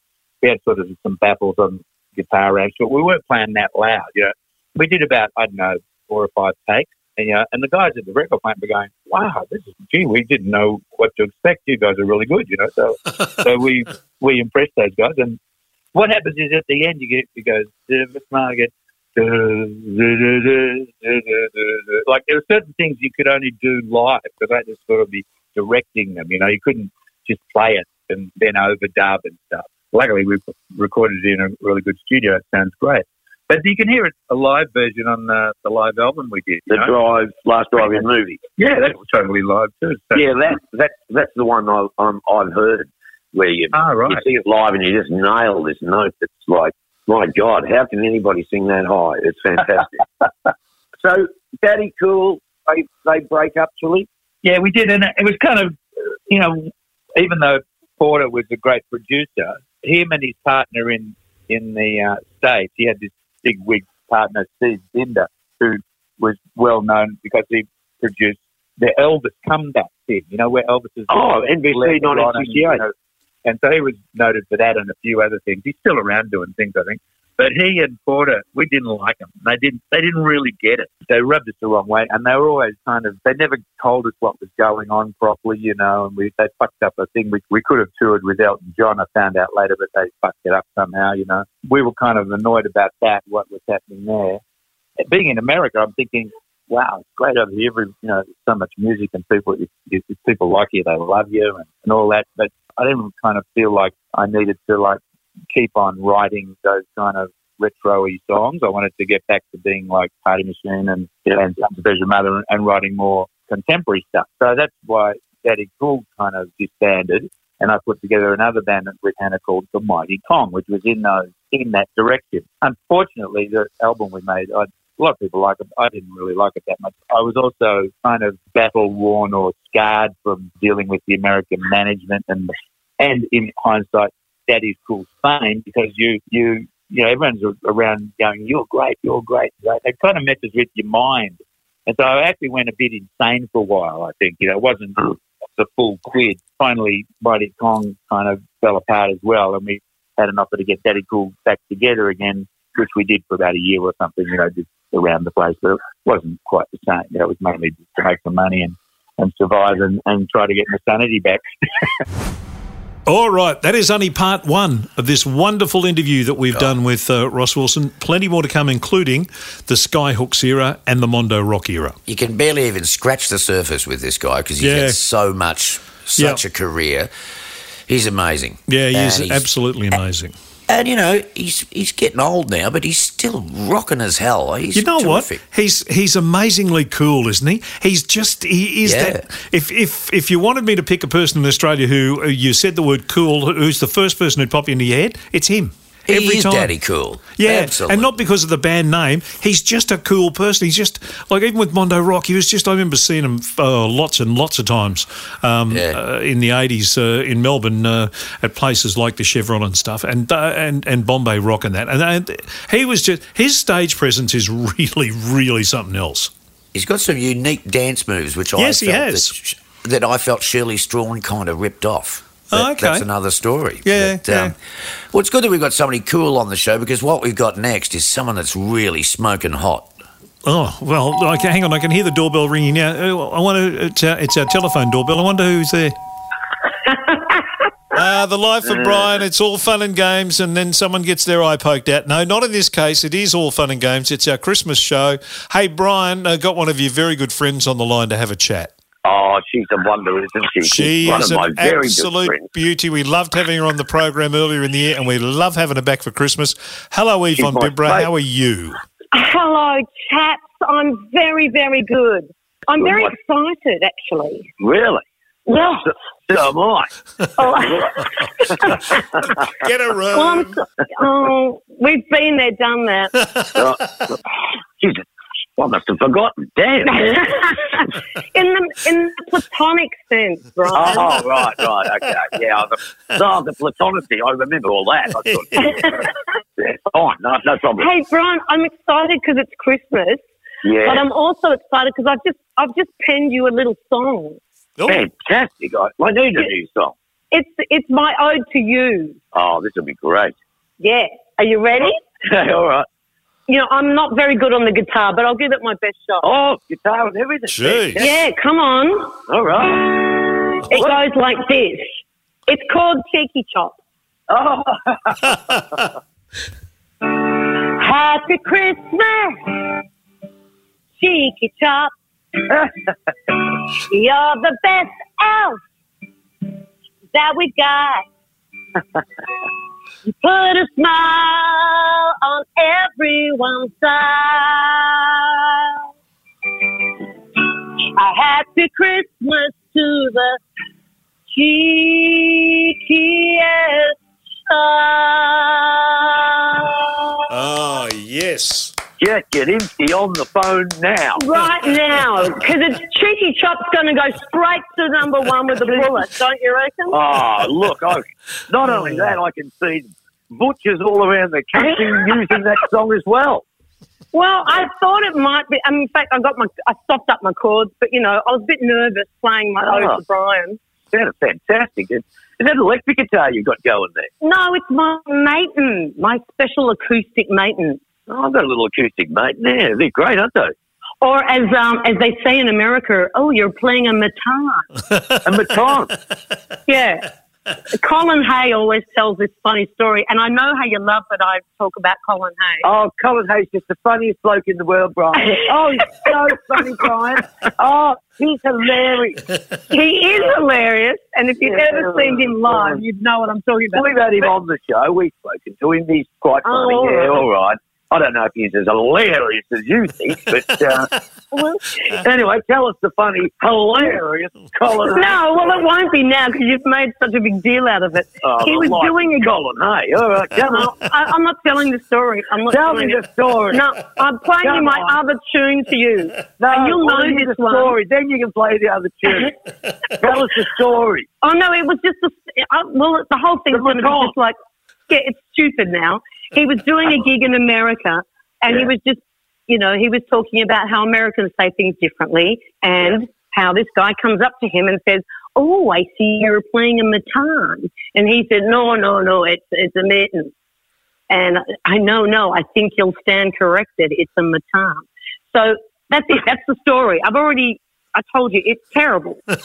We had sort of some baffles on guitar amps, but we weren't playing that loud. You know, we did about I don't know four or five takes, and you know, and the guys at the record plant were going, "Wow, this is gee, we didn't know what to expect. You guys are really good." You know, so (laughs) so we we impressed those guys. And what happens is at the end you get goes Davis Margaret. Like there were certain things you could only do live because I just sort of be directing them. You know, you couldn't just play it and then overdub and stuff. Luckily, we recorded it in a really good studio. It sounds great. But you can hear it a live version on the, the live album we did. The know? drive, last drive in the movie. Yeah, that's totally live too. So, Yeah, that that that's the one I, um, I've heard where you you right. sing it live and you just nail this note. It's like, my God, how can anybody sing that high? It's fantastic. (laughs) so, Daddy Cool, they they break up, Chili. Yeah, we did, and it was kind of, you know, even though Porter was a great producer, him and his partner in in the uh, states, he had this big wig partner, Steve Binder, who was well known because he produced the Elvis comeback thing. You know, where Elvis is. Oh, NBC left right, 1968. you know, And so he was noted for that and a few other things. He's still around doing things, I think. But he and Porter, we didn't like them. They didn't. They didn't really get it. They rubbed us the wrong way, and they were always kind of. They never told us what was going on properly, you know. And we they fucked up a thing. We we could have toured with Elton John. I found out later, but they fucked it up somehow, you know. We were kind of annoyed about that. What was happening there? Being in America, I'm thinking, wow, it's great over here. You know, so much music and people, if, if if people like you, they love you and, and all that. But I didn't kind of feel like I needed to like keep on writing those kind of retro-y songs. I wanted to get back to being like Party Machine and, and Sons Mother and, and writing more contemporary stuff. So that's why Daddy Cool kind of disbanded. And I put together another band with Hannah called The Mighty Kong, which was in those in that direction. Unfortunately, the album we made, I, a lot of people like it. I didn't really like it that much. I was also kind of battle worn or scarred from dealing with the American management and and in hindsight, Daddy's Cool fame because you you you know everyone's around going, "You're great, you're great." Right? It kind of messes with your mind, and so I actually went a bit insane for a while. I think you know it wasn't the full quid. Finally, Mighty Kong kind of fell apart as well, and we had an offer to get Daddy Cool back together again, which we did for about a year or something. You know, just around the place, but it wasn't quite the same. You know, it was mainly just to make some money and and survive and, and try to get my sanity back. (laughs) All right, that is only part one of this wonderful interview that we've done with uh, Ross Wilson. Plenty more to come, including the Skyhooks era and the Mondo Rock era. You can barely even scratch the surface with this guy because he's Yeah. had so much, such Yeah. a career. He's amazing. Yeah, he And is he's- absolutely amazing. And you know, he's he's getting old now, but he's still rocking as hell. He's You know terrific. what? He's he's amazingly cool, isn't he? He's just he is Yeah. that. If if if you wanted me to pick a person in Australia who uh, you said the word cool, who's the first person who'd pop into your head? It's him. He Every is time. Daddy Cool. Yeah, Absolutely. and not because of the band name. He's just a cool person. He's just like even with Mondo Rock, he was just. I remember seeing him uh, lots and lots of times um, Yeah. uh, in the eighties uh, in Melbourne uh, at places like the Chevron and stuff, and uh, and and Bombay Rock and that. And, and he was just his stage presence is (laughs) really really something else. He's got some unique dance moves, which Yes, I he has. That, that I felt Shirley Strachan kind of ripped off. Oh, okay. That's another story. Yeah, But, um, well, it's good that we've got somebody cool on the show because what we've got next is someone that's really smoking hot. Oh well, I can, hang on. I can hear the doorbell ringing now. Uh, I want to. It's our, it's our telephone doorbell. I wonder who's there. (laughs) Ah, the life of Brian. It's all fun and games, and then someone gets their eye poked out. No, not in this case. It is all fun and games. It's our Christmas show. Hey, Brian, uh, got one of your very good friends on the line to have a chat. Oh, she's a wonder, isn't she? She she's one is an absolute beauty. We loved having her on the program earlier in the year, and we love having her back for Christmas. Hello, Eve She's on Bibra. How are you? Hello, chaps. I'm very, very good. I'm very What? excited, actually. Really? Yeah. So, so am I. Oh, (laughs) Get a well, room. so, oh, we've been there, done that. (laughs) Uh, Jesus, I must have forgotten. Damn. (laughs) in the in the platonic sense, Brian. Oh, right, right, okay. Yeah, the, no, the platonicity, I remember all that. I thought, (laughs) yeah, fine, no, no problem. Hey, Brian, I'm excited because it's Christmas, Yeah. but I'm also excited because I've just I've just penned you a little song. Oh, fantastic. I, I need a new song. It's it's my ode to you. Oh, this will be great. Yeah. Are you ready? (laughs) all right. You know, I'm not very good on the guitar, but I'll give it my best shot. Oh, guitar and everything. Gee. Yeah, come on. All right. It goes like this. It's called Cheeky Chop. Oh, (laughs) Happy Christmas, Cheeky Chop. (laughs) You're the best elf that we got. (laughs) You put a smile on everyone's side. A happy Christmas to the cheekiest child. Oh, yes. Get get Impty on the phone now. Right now, because it's Cheeky Chop's going to go straight to number one with a bullet, don't you reckon? Oh, look, I, not only that, I can see butchers all around the country using that song as well. Well, I thought it might be. I mean, in fact, I got my, I stopped up my chords, but you know, I was a bit nervous playing my Oh. Ah. ode to Brian. Sounded fantastic. Is is that electric guitar you've got going there? No, it's my Maton, my special acoustic Maton, Oh, I've got a little acoustic, mate. Yeah, they're great, aren't they? or as um, as they say in America, oh, you're playing a matar. And baton. (laughs) yeah. Colin Hay always tells this funny story, and I know how you love that I talk about Colin Hay. oh, Colin Hayes is the funniest bloke in the world, Brian. Oh, he's so funny, Brian. Oh, he's hilarious. He is hilarious, and if you've Yeah. ever seen him live, you'd know what I'm talking about. We've had him on the show. We've spoken to him. He's quite Oh, funny. all yeah, all right. I don't know if he's as hilarious as you think, but uh, (laughs) anyway, tell us the funny, hilarious Colin. No, well, it won't be now because you've made such a big deal out of it. Oh, he was doing a. Colin Hay. All right, come on. (laughs) I, I'm not telling the story. I'm not Tell telling me it. the story. No, I'm playing Come my on. other tune to you. (laughs) No, and you'll know this the one. story. Then you can play the other tune. Tell us the story. Oh no, it was just a. I, well, the whole thing's going to be just like. Yeah, it's stupid now. He was doing a gig in America, and he was just, you know, he was talking about how Americans say things differently, and how this guy comes up to him and says, "Oh, I see you're playing a matan," and he said, "No, no, no, it's it's a mitten." And I know, no, I think you'll stand corrected. It's a matan. So that's it. That's the story. I've already. I told you it's terrible. No, (laughs)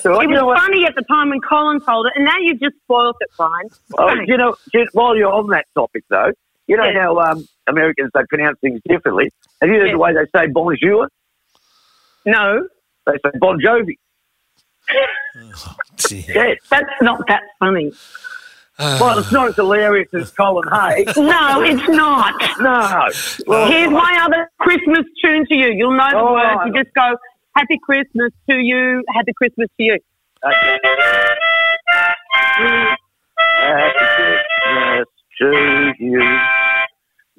so, It you know was what? funny at the time when Colin told it, and now you've just spoiled it, Brian. Oh, you know, just while you're on that topic, though, you know Yeah. how um, Americans they pronounce things differently. Have you heard Yeah. the way they say bonjour? No, They say Bon Jovi. (laughs) Dear. Yeah. that's not that funny. Well, it's not as hilarious as Colin Hay. (laughs) No, it's not. No. Well, Here's my other Christmas tune to you. You'll know the Oh, words. You just go, Happy Christmas to you, Happy Christmas to you. okay. Happy Christmas to you.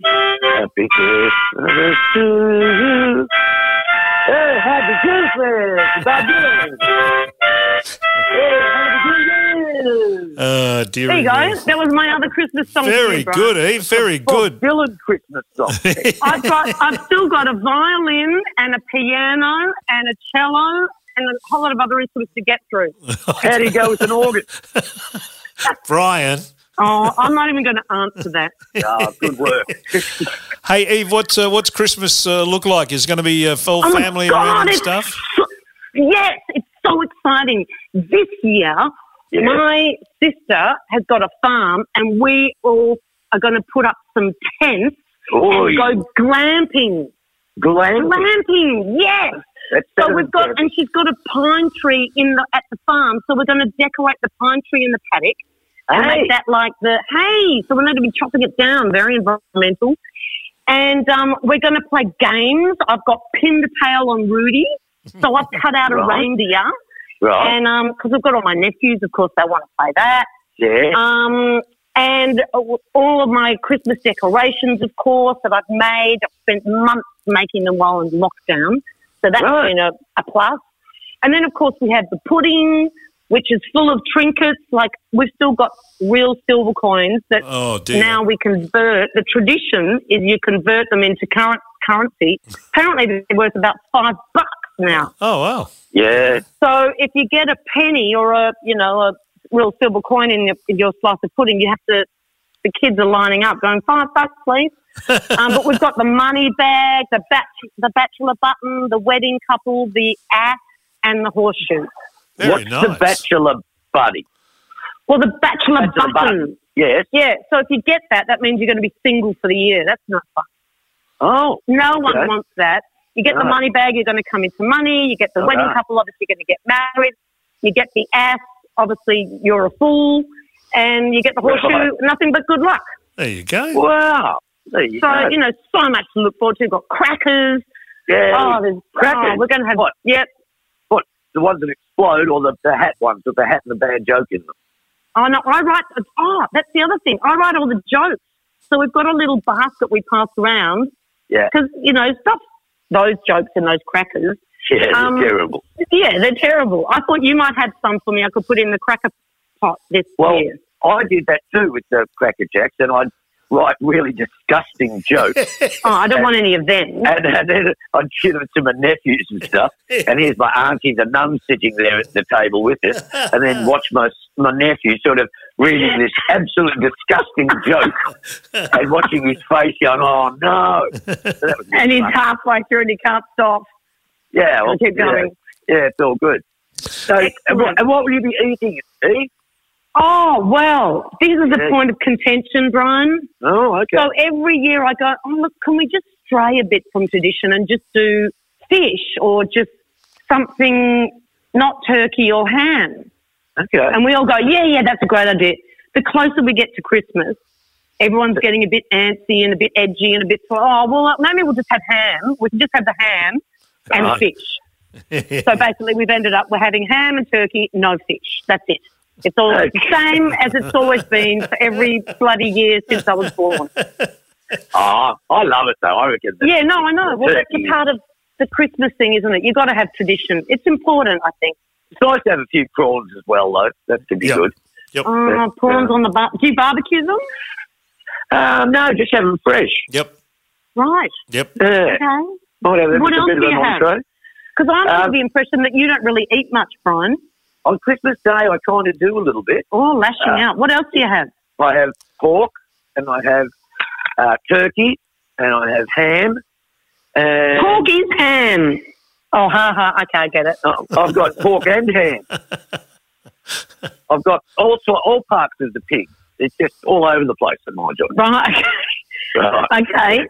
Happy Christmas to you. Hey, happy Christmas, Dylan. Hey, happy Christmas. Uh, dear. There you go. That was my other Christmas song. Very good, Eve. Very Bob good. Dylan Christmas song. (laughs) I've got, I've still got a violin and a piano and a cello and a whole lot of other instruments to get through. (laughs) How do you go with an organ? (laughs) Brian. Oh, I'm not even going to answer that. Oh, good work. Hey, Eve, what's uh, what's Christmas uh, look like? Is it going to be a full Oh family God, around and stuff? so- yes, it's so exciting. This year, Yeah. my sister has got a farm, and we all are going to put up some tents Oh, and go glamping. glam. Glamping, yes. That's So we've got, and she's got a pine tree in the at the farm. So we're going to decorate the pine tree in the paddock and Hey. make that like the hey. So we're going to be chopping it down, very environmental. and um, we're going to play games. I've got pin the tail on Rudy, so I've cut out a Right. reindeer, Right. and because I've got all my nephews, of course, they want to play that. yeah. Um, and all of my Christmas decorations, of course, that I've made. I've spent months making them while in lockdown. So that's Right. been a, a plus. And then, of course, we have the pudding, which is full of trinkets. Like, we've still got real silver coins that Oh, dear. now we convert. The tradition is you convert them into current currency. Apparently, they're worth about five bucks now. Oh, wow. yeah. So if you get a penny or a you know a real silver coin in your, in your slice of pudding, you have to. The kids are lining up, going five bucks, please. (laughs) um, but we've got the money bag, the bach- the bachelor button, the wedding couple, the ass, and the horseshoe. Very What's nice. the bachelor buddy? Well, the bachelor, Bachelor button. button. Yes. Yeah. So if you get that, that means you're going to be single for the year. That's not fun. Oh. No one Okay. wants that. You get the money bag, you're going to come into money. You get the All wedding right. couple, obviously you're going to get married. You get the ass, obviously you're a fool. And you get the horseshoe, Right. nothing but good luck. There you go. Wow. There you So, go. you know, so much to look forward to. We've got crackers. yeah. Oh, there's Crackers? Oh, we're going to have, What? yep. what? The ones that explode or the, the hat ones with the hat and the bad joke in them? Oh, no, I write, oh, that's the other thing. I write all the jokes. So we've got a little basket we pass around. Yeah. Because, you know, stuff, those jokes and those crackers. Yeah, they're Um, terrible. Yeah, they're terrible. I thought you might have some for me. I could put in the cracker pot this Well, year. I did that too with the Cracker Jacks, and I'd write really disgusting jokes, (laughs) Oh, I don't want any of them. (laughs) and, and then I'd give them to my nephews and stuff. And here's my aunties and mums sitting there at the table with us, and then watch my my nephew sort of reading this absolutely disgusting joke, (laughs) and watching his face going, "Oh no!" So And he's fun. halfway through and he can't stop. yeah, well, keep going. Yeah, it's all good. So, and what, and what will you be eating, Eve? Oh, well, this is Yeah. a point of contention, Brian. Oh, okay. So every year I go, oh, look, can we just stray a bit from tradition and just do fish or just something not turkey or ham? okay. And we all go, yeah, yeah, that's a great idea. The closer we get to Christmas, everyone's getting a bit antsy and a bit edgy and a bit, oh, well, uh, maybe we'll just have ham. We can just have the ham and Right. fish. (laughs) So basically, we've ended up, we're having ham and turkey, no fish. That's it. It's all the same as it's always been for every bloody year since I was born. Oh, (laughs) I love it though. I reckon. that- Yeah, no, I know. Well, that's a part of the Christmas thing, isn't it? You've got to have tradition. It's important, I think. It's nice to have a few prawns as well, though. That could be Yep. good. Yep. Oh, prawns on the bar. Do you barbecue them? Um, no, just have them fresh. Yep. Right. Yep. Yeah. Okay. Might have What a else bit do an you have? Because I'm under Um, the impression that you don't really eat much, Brian. On Christmas Day, I kind of do a little bit. Oh, lashing Uh, out. What else do you have? I have pork, and I have uh, turkey, and I have ham. And Pork is ham. Oh, ha ha. Okay, I get it. Oh, I've got pork and ham. (laughs) I've got all all parts of the pig. It's just all over the place in my job. Right. Right. (laughs) okay.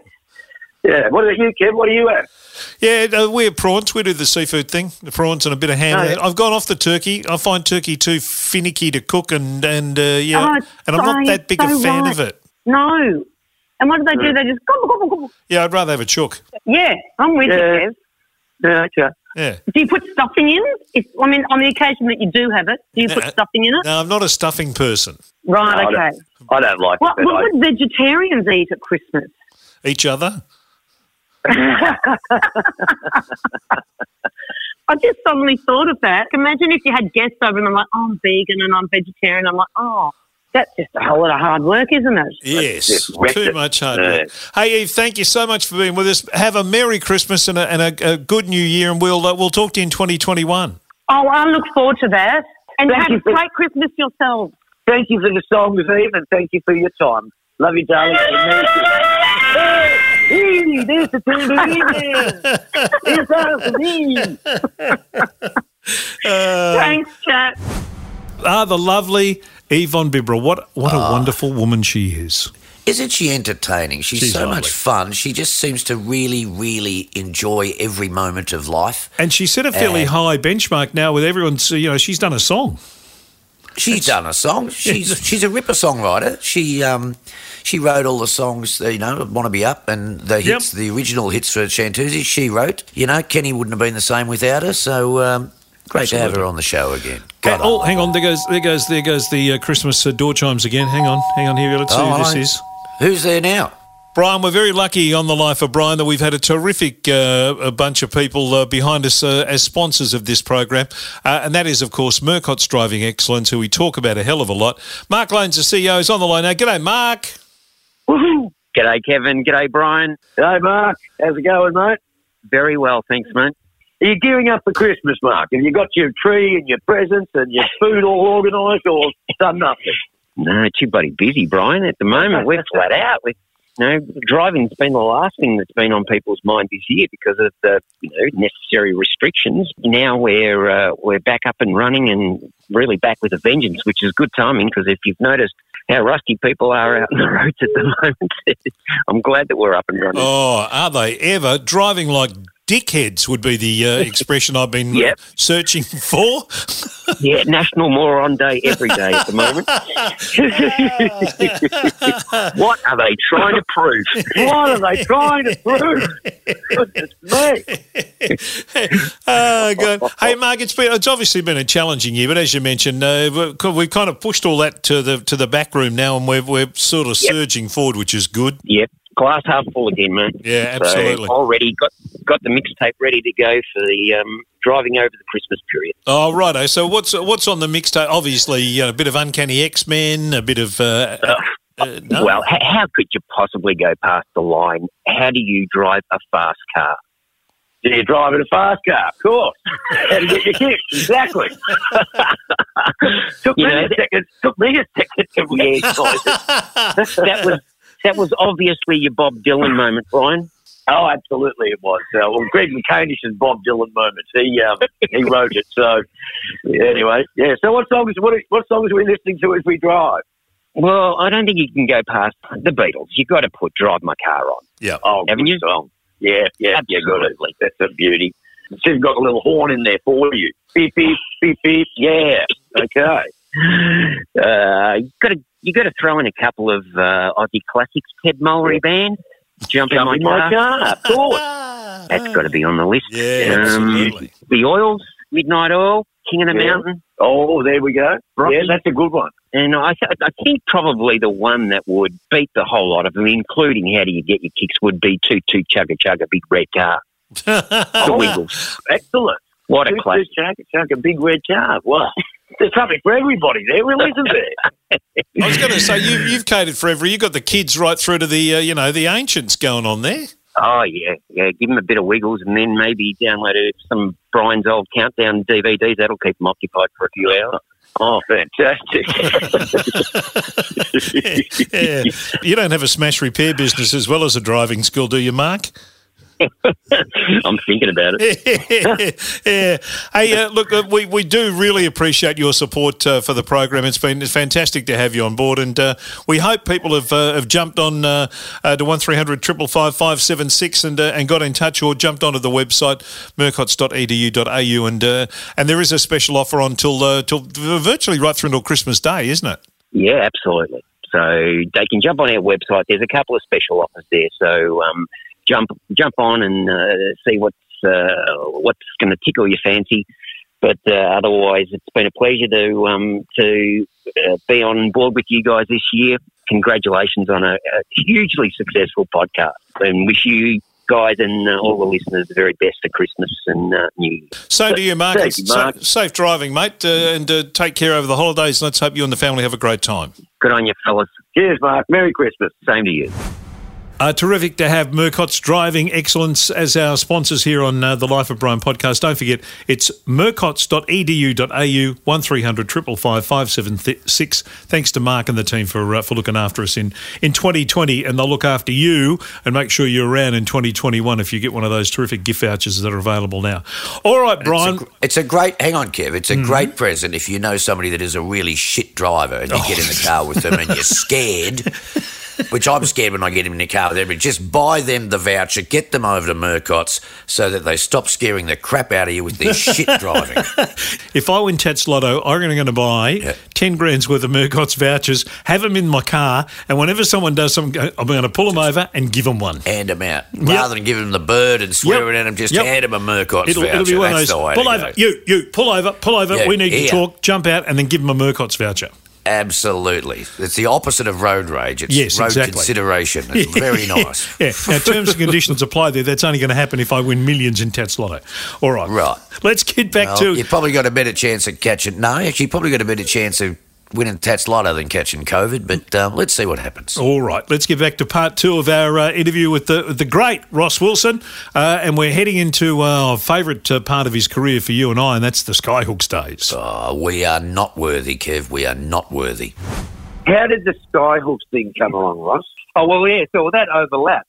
Yeah. What about you, Kev? What are you at? Yeah, uh, we have prawns. We do the seafood thing, the prawns and a bit of ham. Oh, yeah. I've gone off the turkey. I find turkey too finicky to cook, and and uh, yeah, Oh, and I'm not so- that big a fan right. of it. No. And what do they do? They just gobble, gobble, gobble. Yeah, I'd rather have a chook. Yeah, I'm with Yeah. you, Kev. Yeah, okay. Yeah. Do you put stuffing in? If, I mean, on the occasion that you do have it, do you put stuffing in it? No, I'm not a stuffing person. Right, No, I okay. don't- I don't like What, it. What I, would vegetarians eat at Christmas? Each other. (laughs) I just suddenly thought of that. Imagine if you had guests over and I'm like, oh, I'm vegan and I'm vegetarian. I'm like, oh, that's just a whole lot of hard work, isn't it? Yes, just wrecked too it. much hard Yeah. work. Hey, Eve, thank you so much for being with us. Have a Merry Christmas and a, and a, a good New Year, and we'll uh, we'll talk to you in 2021. Oh, I look forward to that. And Thank have you a for- great Christmas yourselves. thank you for the songs, Eve, and thank you for your time. Love you, darling. And Merry Christmas. Hey, there's the tambourine. It's us, Eve. Thanks, chat. Ah, the lovely Eve von Bibra. What what a wonderful woman she is. Isn't she entertaining? She's, She's so lovely. much fun. She just seems to really, really enjoy every moment of life. And she set a fairly And- high benchmark now with everyone. so, You know, she's done a song. she's done a song. She's (laughs) she's a ripper songwriter. She um she wrote all the songs. You know, "Want to Be Up" and the hits, the original hits for Chantuzi. She wrote. You know, Kenny wouldn't have been the same without her. So um, great to have her on the show again. Uh, oh, hang on. There goes, there goes, there goes the uh, Christmas uh, door chimes again. Hang on, hang on here. Let's see Oh, who this is. who's there now? Brian, we're very lucky on the life of Brian that we've had a terrific uh, a bunch of people uh, behind us uh, as sponsors of this program, uh, and that is, of course, Murcott's Driving Excellence, who we talk about a hell of a lot. Mark Lane's the CEO, is on the line now. G'day, Mark. Woohoo! G'day, Kevin. G'day, Brian. Hey, Mark. How's it going, mate? Very well, thanks, mate. Are you gearing up for Christmas, Mark? Have you got your tree and your presents and your food all organised or done nothing? No, too bloody busy, Brian. At the moment, we're flat out. We, you know, driving's been the last thing that's been on people's mind this year because of the you know necessary restrictions. Now we're uh, we're back up and running and really back with a vengeance, which is good timing because if you've noticed how rusty people are out on the (laughs) roads at the moment, (laughs) I'm glad that we're up and running. Oh, are they ever driving like dickheads? Would be the uh, (laughs) expression I've been Yep. searching for. (laughs) Yeah, National Moron Day every day at the moment. (laughs) what are they trying to prove? What are they trying to prove? Goodness me. oh, God. Hey, Mark, it's been it's obviously been a challenging year, but as you mentioned, uh, we- we've kind of pushed all that to the to the back room now, and we're we're sort of surging forward, which is good. Yep, glass half full again, mate. Yeah, So absolutely. already got got the mixtape ready to go for the um, driving over the Christmas period. Oh, righto. So what's what's on the mixtape? Obviously, you know, a bit of Uncanny X Men, a bit of. Uh, uh, no? Well, h- how could you possibly go past the line? How do you drive a fast car? Do you drive in a fast car? Of course. How to get your kicks? Exactly. (laughs) took me know, a second. Took me a second to (laughs) realise that was that was obviously your Bob Dylan moment, Brian. Oh, absolutely, it was. Uh, well, Greg Macainsh's Bob Dylan moments. He um, he wrote it. So yeah, anyway, yeah. So what songs? What what songs are we listening to as we drive? Well, I don't think you can go past the Beatles. You've got to put "Drive My Car" on. yeah. Oh, Haven't good you? song. Yeah, yeah, yeah. Got it. That's a beauty. It's even got a little horn in there for you. Beep beep beep beep. Yeah. Okay. Uh, you got to you got to throw in a couple of uh, Aussie classics. Ted Mulry Band, "Jump, Jump in My Car." Of course. (laughs) That's got to be on the list. Yeah, Um, absolutely. The Oils, Midnight Oil, King of the Yeah. Mountain, Oh, there we go. Rocky. Yeah, that's a good one. and I, th- I think probably the one that would beat the whole lot of them, including "How Do You Get Your Kicks," would be "Toot Toot Chugga Chugga Big Red Car." (laughs) The Wiggles. Excellent. What a Toot, classic! toot, chugga, chugga, big red car. Well, there's something for everybody there, really, isn't there? (laughs) I was going to say you, you've catered for every. You've got the kids right through to the uh, you know the ancients going on there. Oh yeah, yeah. Give them a bit of Wiggles, and then maybe download some Brian's old countdown DVDs. That'll keep them occupied for a few hours. Oh, fantastic. (laughs) yeah. You don't have a smash repair business as well as a driving school, do you, Mark? (laughs) I'm thinking about it. yeah. (laughs) Hey, uh, look, uh, we, we do really appreciate your support uh, for the program. It's been fantastic to have you on board, and uh, we hope people have uh, have jumped on uh, uh, to one 555 and uh, and got in touch or jumped onto the website mercots.edu.au and uh, and there is a special offer on till uh, till virtually right through until Christmas Day, isn't it? Yeah, absolutely. So they can jump on our website. There's a couple of special offers there. So um, jump jump on and uh, see what's uh, what's going to tickle your fancy. But uh, otherwise, it's been a pleasure to um, to uh, be on board with you guys this year. Congratulations on a, a hugely successful podcast, and wish you guys and uh, all the listeners the very best for Christmas and uh, New Year. So do you, Mark. Thank you, Sa- Mark. safe driving, mate, uh, and uh, take care over the holidays. Let's hope you and the family have a great time. Good on you, fellas. Cheers, Mark. Merry Christmas. Same to you. Uh, terrific to have Murcott's Driving Excellence as our sponsors here on uh, the Life of Brian podcast. Don't forget, it's murcots.edu.au, 1300 555 576. Thanks to Mark and the team for uh, for looking after us in, in 2020, and they'll look after you and make sure you're around in 2021 if you get one of those terrific gift vouchers that are available now. All right, Brian. It's a, it's a great. Hang on, Kev. It's a Mm-hmm. great present if you know somebody that is a really shit driver and you get in the car with them and you're (laughs) scared. Which I'm scared when I get him in the car with everybody. Just buy them the voucher, get them over to Murcott's so that they stop scaring the crap out of you with their shit (laughs) driving. If I win Tattslotto, I'm going to buy Yeah. 10 grand's worth of Murcott's vouchers, have them in my car, and whenever someone does something, I'm going to pull them over and give them one. Hand them out. Rather than give them the bird and swearing at them, just Yep. hand them a Murcott's It'll, voucher. it'll be one of That's those. the way Pull over. go. You, you, pull over, pull over. Yeah, we need to talk. Jump out and then give them a Murcott's voucher. Absolutely. It's the opposite of road rage. It's Yes, road exactly. consideration. It's (laughs) very nice. Yeah. Now, terms and conditions apply there. That's only going to happen if I win millions in Tattslotto. All right. Right. Let's get back Well, to. you've probably got a better chance of catching. No, actually, you've probably got a better chance of winning Tattslotto than catching COVID. But um, let's see what happens. All right, let's get back to part two of our uh, interview with the the great Ross Wilson, uh, and we're heading into uh, our favourite uh, part of his career for you and I, and that's the Skyhooks days. Oh, we are not worthy, Kev. We are not worthy. How did the Skyhooks thing come along, Ross? Oh well, yeah. So that overlapped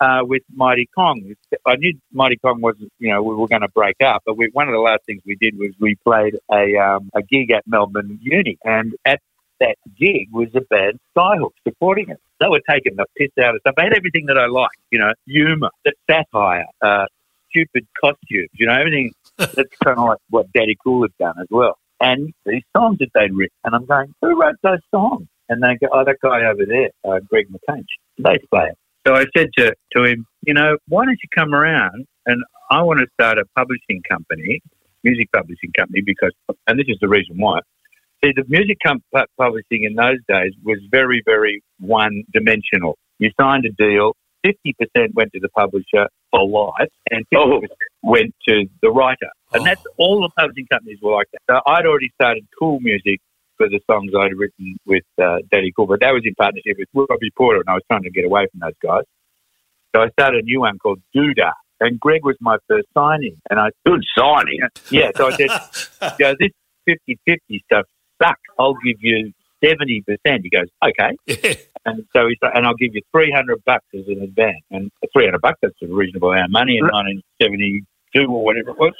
uh, with Mighty Kong. I knew Mighty Kong wasn't, you know, we were going to break up, but we, one of the last things we did was we played a um, a gig at Melbourne Uni, and at that gig was a band Skyhooks supporting it. They were taking the piss out of stuff. They had everything that I like, you know, humour, the satire, uh, stupid costumes, you know, everything. (laughs) That's kind of like what Daddy Cool had done as well. And these songs that they'd written, and I'm going, who wrote those songs? And they go, oh, that guy over there, uh, Greg Macainsh, bass player. So I said to, to him, you know, why don't you come around and I want to start a publishing company, music publishing company, because, and this is the reason why. See, the music com- publishing in those days was very, very one dimensional. You signed a deal, 50% went to the publisher for life, and 50% went to the writer. And oh. that's all the publishing companies were like that. So I'd already started cool music for the songs I'd written with uh, Daddy Cool, but that was in partnership with Robbie Porter, and I was trying to get away from those guys. So I started a new one called Duda, and Greg was my first signing. And I Good signing. yeah, so I said, (laughs) "Go this 50-50 stuff sucks. I'll give you seventy percent." He goes, "Okay," and so he's like, and I'll give you three hundred bucks as an advance, and three hundred bucks that's a reasonable amount of money in nineteen seventy two or whatever it was.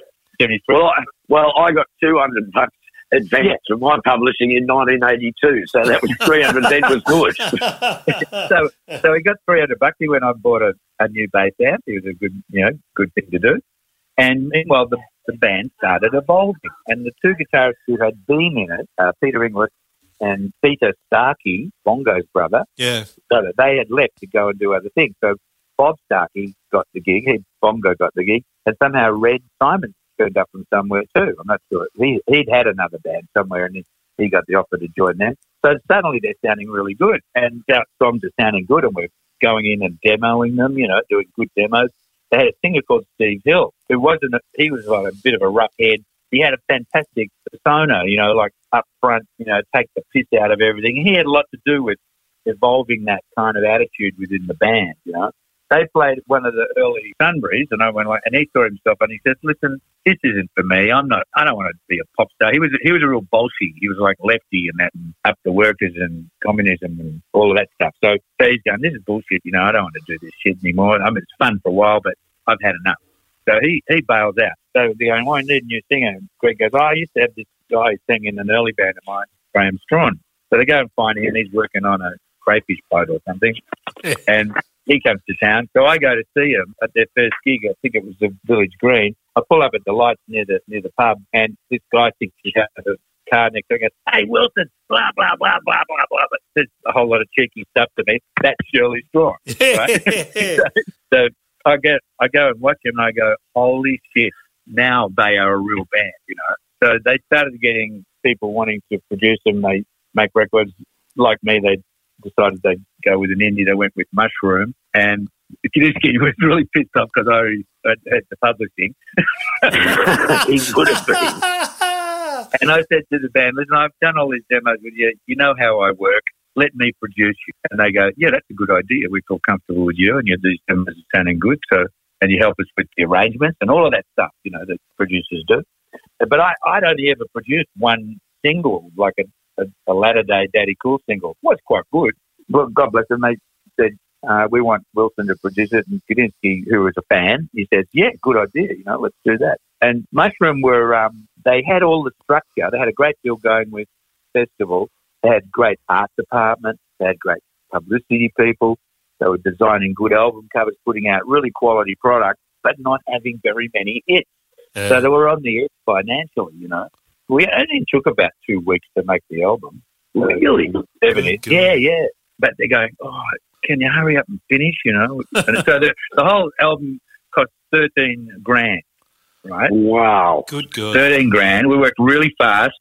Well, I, well, I got 200 bucks advance from my publishing in 1982, so that was 300 then was good. (laughs) so so he got three hundred bucks. He went on and bought a, a new bass amp. It was a good you know good thing to do. And meanwhile, the, the band started evolving, and the two guitarists who had been in it, uh, Peter Ingliss and Peter Starkie, Bongo's brother, Yeah. brother, they had left to go and do other things. So Bob Starkie got the gig, he, Bongo got the gig, and somehow Red Symons turned up from somewhere too. I'm not sure. He, he'd had another band somewhere, and he, he got the offer to join them. So suddenly they're sounding really good, and uh, our songs are sounding good, and we're going in and demoing them, you know, doing good demos. They had a singer called Steve Hill, who wasn't, a, he was like a bit of a rough head. He had a fantastic persona, you know, like up front, you know, take the piss out of everything. He had a lot to do with evolving that kind of attitude within the band, you know. They played one of the early Sunbury's, and I went like, and he saw himself, and he said, "Listen, this isn't for me. I'm not. I don't want to be a pop star." He was he was a real bolshy. He was like lefty and that, and up the workers and communism and all of that stuff. So, so he's going, "This is bullshit. You know, I don't want to do this shit anymore. I mean, it's fun for a while, but I've had enough." So he he bails out. So they're going, "Oh, I need a new singer." And Greg goes, "Oh, I used to have this guy who sang in an early band of mine, Graham Strachan." So they go and find him. And he's working on a crayfish boat or something, and he comes to town. So I go to see him at their first gig. I think it was the Village Green. I pull up at the lights near the near the pub, and this guy thinks he's out of the car next door. and Goes, "Hey Wilson, blah blah blah blah blah blah." But says a whole lot of cheeky stuff to me. That's Shirley Strachan. (laughs) Right? (laughs) so I go I go and watch him, and I go, "Holy shit! Now they are a real band." You know. So they started getting people wanting to produce them. They make records like me. They decided they'd go with an indie. They went with Mushroom, and Gudinski (laughs) was really pissed off because I had, had the publishing. he would have been. And I said to the band, listen, I've done all these demos with you. You know how I work. Let me produce you. And they go, yeah, that's a good idea. We feel comfortable with you and you these demos are sounding good. So, and you help us with the arrangements and all of that stuff, you know, that producers do. But I, I'd only ever produced one single, like a, a, a latter day Daddy Cool single. Was quite good. Well, God bless them. They said, uh, we want Wilson to produce it. And Gudinski, who was a fan, he said, yeah, good idea. You know, let's do that. And Mushroom were, um, they had all the structure. They had a great deal going with festival. They had great art department. They had great publicity people. They were designing good album covers, putting out really quality product, but not having very many hits. Yeah. So they were on the edge financially, you know. We only took about two weeks to make the album. Really? Seven Good hits. Yeah, yeah. But they're going, oh, can you hurry up and finish, you know? And so the, the whole album cost 13 grand, right? Wow. Good God. 13 grand. We worked really fast.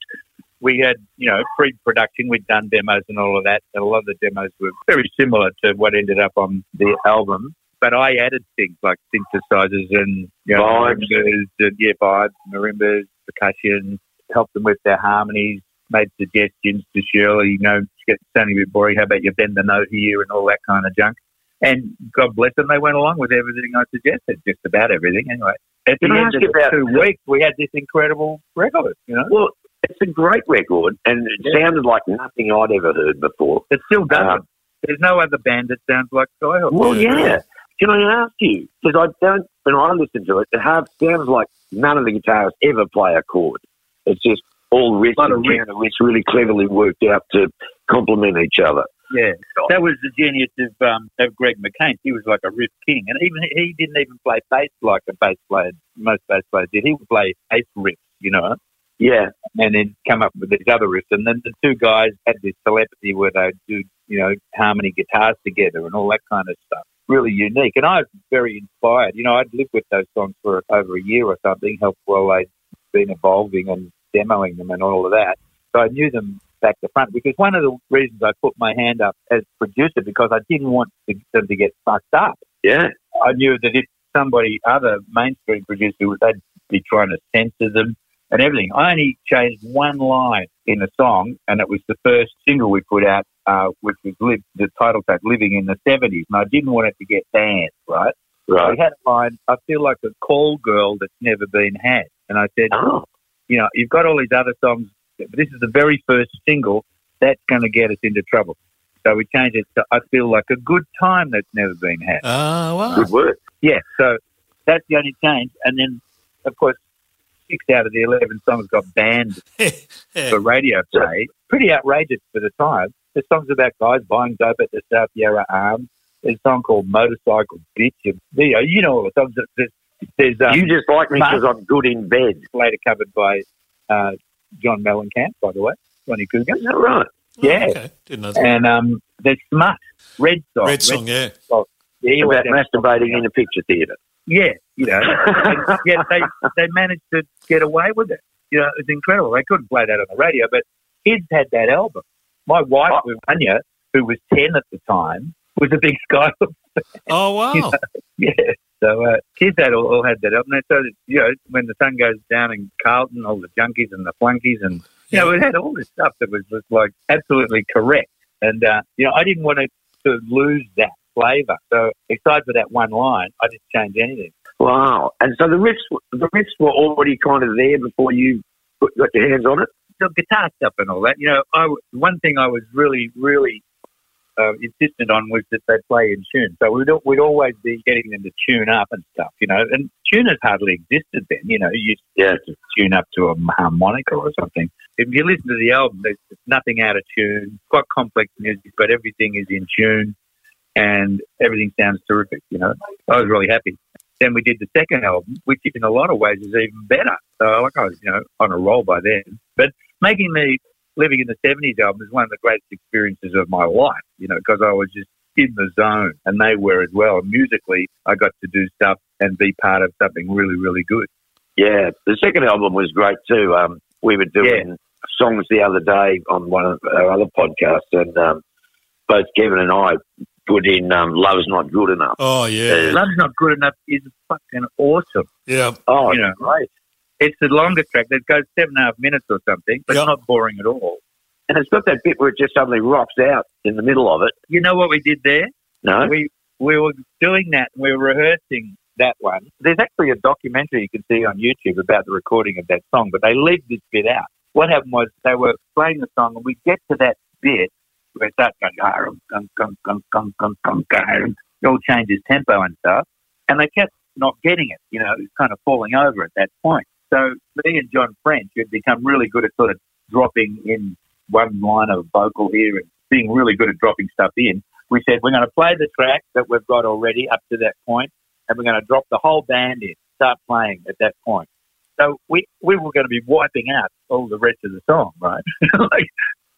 We had, you know, pre-production. We'd done demos and all of that. And a lot of the demos were very similar to what ended up on the album. But I added things like synthesizers and, you know, Vibes. marimbas, and, yeah, vibes, marimbas, percussion, helped them with their harmonies, made suggestions to Shirley, you know, it's sounding a bit boring. How about you bend the note here and all that kind of junk? And God bless them, they went along with everything I suggested, just about everything anyway. At the Can end of the two weeks, we had this incredible record, you know? Well, it's a great record, and it Yeah. sounded like nothing I'd ever heard before. It still does. Uh, There's no other band that sounds like Skyhook. Well, Yeah. Can I ask you? Because I don't, when I listen to it, it have, sounds like none of the guitarists ever play a chord. It's just all riffs and riffs. counter riffs really cleverly worked out to complement each other. Yeah, that was the genius of um, of Greg Macainsh. He was like a riff king, and even he didn't even play bass like a bass player. Most bass players did. He would play eighth riffs, you know, Yeah. and then come up with these other riffs. And then the two guys had this telepathy where they'd do, you know, harmony guitars together and all that kind of stuff. Really unique. And I was very inspired. You know, I'd lived with those songs for over a year or something, helped while they'd been evolving and demoing them and all of that. So I knew them back to front because one of the reasons I put my hand up as producer because I didn't want them to get fucked up. Yeah. I knew that if somebody other mainstream producer would they'd be trying to censor them and everything. I only changed one line in the song, and it was the first single we put out, uh, which was live, the title track "Living in the '70s," and I didn't want it to get banned. Right? So Right. we had a line. I feel like a call girl that's never been had, and I said, Oh. you know, you've got all these other songs, but this is the very first single that's going to get us into trouble. So we changed it to I feel like a good time that's never been had. Ah, wow. Good work. Yeah, so that's the only change. And then, of course, six out of the 11 songs got banned (laughs) for radio play. Pretty outrageous for the time. There's songs about guys buying dope at the South Yarra Arms. There's a song called Motorcycle Bitch. And, you know, you know all the songs. that- There's, there's um, you just like me because I'm good in bed. later covered by uh, John Mellencamp, by the way, Johnny Cougar. Is that right? Yeah. Oh, okay. Didn't know that. And um, there's Smut, Red Song. Red song, yeah. Yeah, About masturbating in a picture theatre. Yeah, you know, (laughs) and yet they they managed to get away with it. You know, it's incredible. They couldn't play that on the radio, but kids had that album. My wife, Anya, who was ten at the time, was a big Skyhook. Oh, wow. (laughs) Yeah, so uh, kids had all, all had that album. And so that, you know, when the sun goes down in Carlton, all the junkies and the flunkies, and you know, it had all this stuff that was just like absolutely correct. And uh, you know, I didn't want to, to lose that flavour. So, aside for that one line, I didn't change anything. Wow. And so the riffs, the riffs were already kind of there before you put, got your hands on it. the guitar stuff and all that. You know, I, w- one thing I was really, really uh, insistent on was that they play in tune. So we'd, we'd always be getting them to tune up and stuff, you know. And tuners hardly existed then, you know. You used Yeah. to tune up to a harmonica or something. If you listen to the album, there's nothing out of tune. Quite complex music, but everything is in tune and everything sounds terrific, you know. I was really happy. Then we did the second album, which in a lot of ways is even better. So like I was, you know, on a roll by then. But making the Living in the 70s album is one of the greatest experiences of my life, you know, because I was just in the zone and they were as well. And musically, I got to do stuff and be part of something really, really good. Yeah. The second album was great too. Um, we were doing songs the other day on one of our other podcasts, and um, both Kevin and I put in um, "Love's Not Good Enough." Oh, yeah. Love's Not Good Enough is fucking awesome. Yeah. Oh, You know. great! It's the longest track that goes seven and a half minutes or something, but Yeah. it's not boring at all. And it's got that bit where it just suddenly rocks out in the middle of it. You know what we did there? No, We we were doing that. and We were rehearsing that one. There's actually a documentary you can see on YouTube about the recording of that song, but they leave this bit out. What happened was they were playing the song, and we get to that bit where it starts going, "Garum, gum, gum, gum, gum, gum, gum, garum." it all changes tempo and stuff, and they kept not getting it. You know, it was kind of falling over at that point. So me and John French had become really good at sort of dropping in one line of vocal here and being really good at dropping stuff in we said we're going to play the track that we've got already up to that point, and we're going to drop the whole band in, start playing at that point. So we we were going to be wiping out all the rest of the song, right? (laughs) like,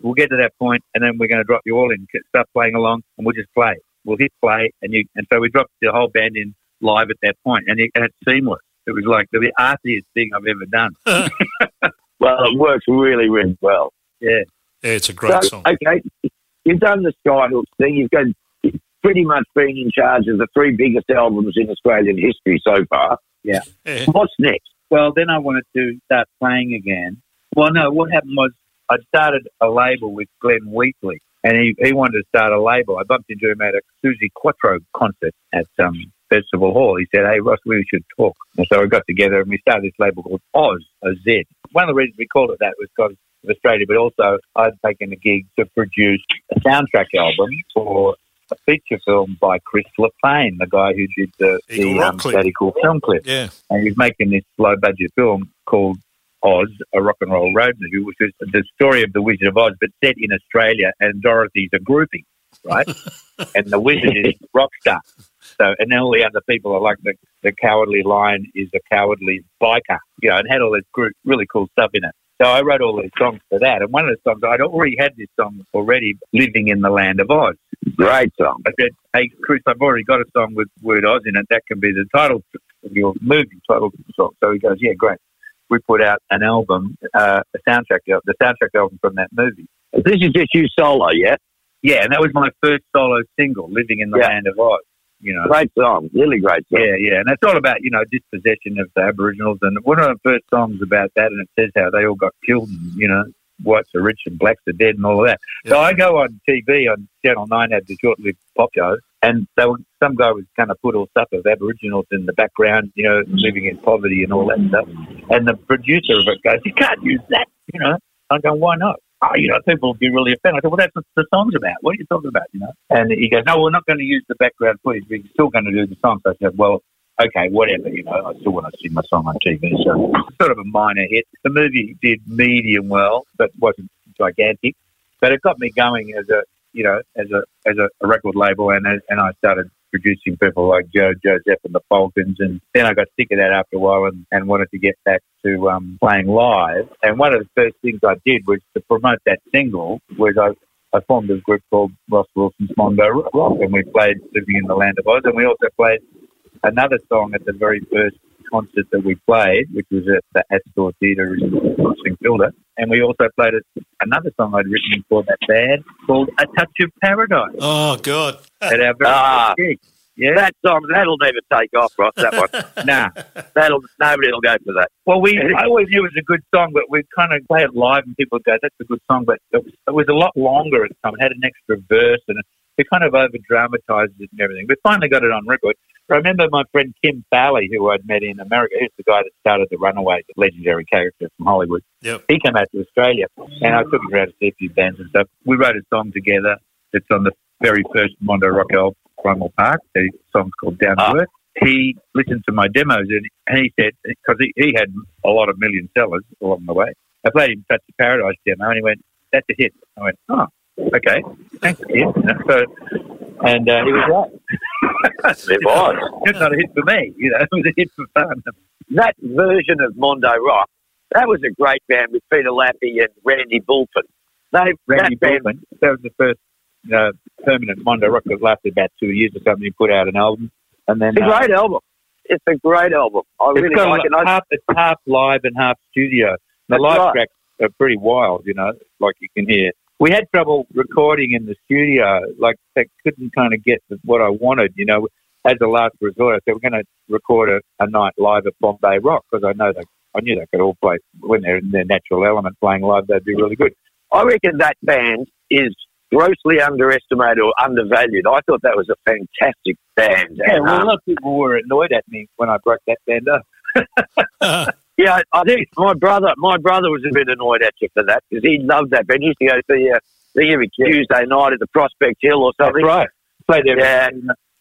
we'll get to that point, and then we're going to drop you all in, start playing along, and we'll just play. We'll hit play, and you and so we dropped the whole band in live at that point, and, and it's seamless. It was like the artiest thing I've ever done. (laughs) (laughs) Well, it works really, really well. Yeah. Yeah, it's a great So, song. okay, you've done the Skyhooks thing. You've got pretty much been in charge of the three biggest albums in Australian history so far. Yeah. What's next? Well, then I wanted to start playing again. Well, no, what happened was I started a label with Glenn Wheatley, and he, he wanted to start a label. I bumped into him at a Suzi Quatro concert at um, Festival Hall. He said, "Hey, Ross, we should talk." And so we got together and we started this label called Oz, a Z. One of the reasons we called it that was because of Australia, but also I'd taken a gig to produce a soundtrack album for a feature film by Chris Löfvén, the guy who did the, Eagle the um, Cool film clip Yeah. and he was making this low budget film called Oz, a rock and roll road movie, which is the story of the Wizard of Oz, but set in Australia, and Dorothy's a groupie, right? (laughs) and the wizard is rock star. So, and then all the other people are like the, the cowardly lion is a cowardly biker, you know, and had all this group, really cool stuff in it. So I wrote all these songs for that, and one of the songs I'd already had this song already, "Living in the Land of Oz." Great song. I said, "Hey, Chris, I've already got a song with word Oz in it. That can be the title of your movie title song." So he goes, "Yeah, great." We put out an album, uh, a soundtrack, the soundtrack album from that movie. This is just you solo, yeah? Yeah, and that was my first solo single, "Living in the Yeah. Land of Oz." You know, Great song. Really great song. yeah, yeah, and it's all about you know dispossession of the Aboriginals, and one of the first songs about that, and it says how they all got killed, and you know whites are rich and blacks are dead, and all of that. So I go on TV on Channel Nine had the short-lived pop show, and they were, some guy was going to put all stuff of Aboriginals in the background, you know, living in poverty and all that stuff, and the producer of it goes, "You can't use that," you know. I'm going, "Why not?" Oh, you know, people will be really offended. I said, well, that's what the song's about. What are you talking about, you know? And he goes, no, we're not going to use the background footage. We're still going to do the song. So I said, well, okay, whatever, you know, I still want to sing my song on TV. So sort of a minor hit. The movie did medium well, but wasn't gigantic. But it got me going as a, you know, as a as a record label, and and I started producing people like Joe Joseph and the Falcons, and then I got sick of that after a while, and, and wanted to get back to um, playing live. And one of the first things I did was to promote that single. Was I I formed a group called Ross Wilson's Mondo Rock, and we played Living in the Land of Oz, and we also played another song at the very first concert that we played, which was at the Astor Theatre in St Kilda. And we also played another song I'd written for that band called A Touch of Paradise Oh, God. at our very Ah. first gig. Yeah, That song, that'll never take off, Ross, that one. (laughs) nah. that'll, nobody will go for that. Well, we I always knew it was a good song, but we kind of play it live and people go, "That's a good song," but it was, it was a lot longer at the time. It had an extra verse and we kind of over dramatized it and everything. We finally got it on record. I remember my friend Kim Fowley, who I'd met in America. who's the guy that started the Runaways, the legendary character from Hollywood. Yep. He came out to Australia, and I took him around to see a few bands and stuff. We wrote a song together. It's on the very first Mondo Rock album, Primal Park. The song's called Down to Ah. Earth. He listened to my demos and, and he said, because he, he had a lot of million sellers along the way. I played him Touch the Paradise demo and he went, that's a hit. I went, oh, okay, thanks, kid. You So, and uh, he was right. (laughs) It was. It's not a hit for me, you know, (laughs) it was a hit for fun. That version of Mondo Rock, that was a great band with Peter Laffy and Randy Bulpin. They, Randy that band, that was the first uh, permanent Mondo Rock that lasted about two years or something. He put out an album. And then it's a uh, great album. It's a great album. I It's really like it. half, it's half live and half studio. The live right. tracks are pretty wild, you know, like you can hear. We had trouble recording in the studio, like they couldn't kind of get what I wanted, you know. As a last resort, I said we're going to record a, a night live at Bombay Rock because I know they, I knew they could all play when they're in their natural element playing live. They'd be really good. I reckon that band is grossly underestimated or undervalued. I thought that was a fantastic band. Yeah, And, well, a um, lot of people were annoyed at me when I broke that band up. (laughs) yeah, I think my brother, my brother was a bit annoyed at you for that because he loved that band. He used to go see uh, see every Tuesday night at the Prospect Hill or That's something. right. Played every, Yeah.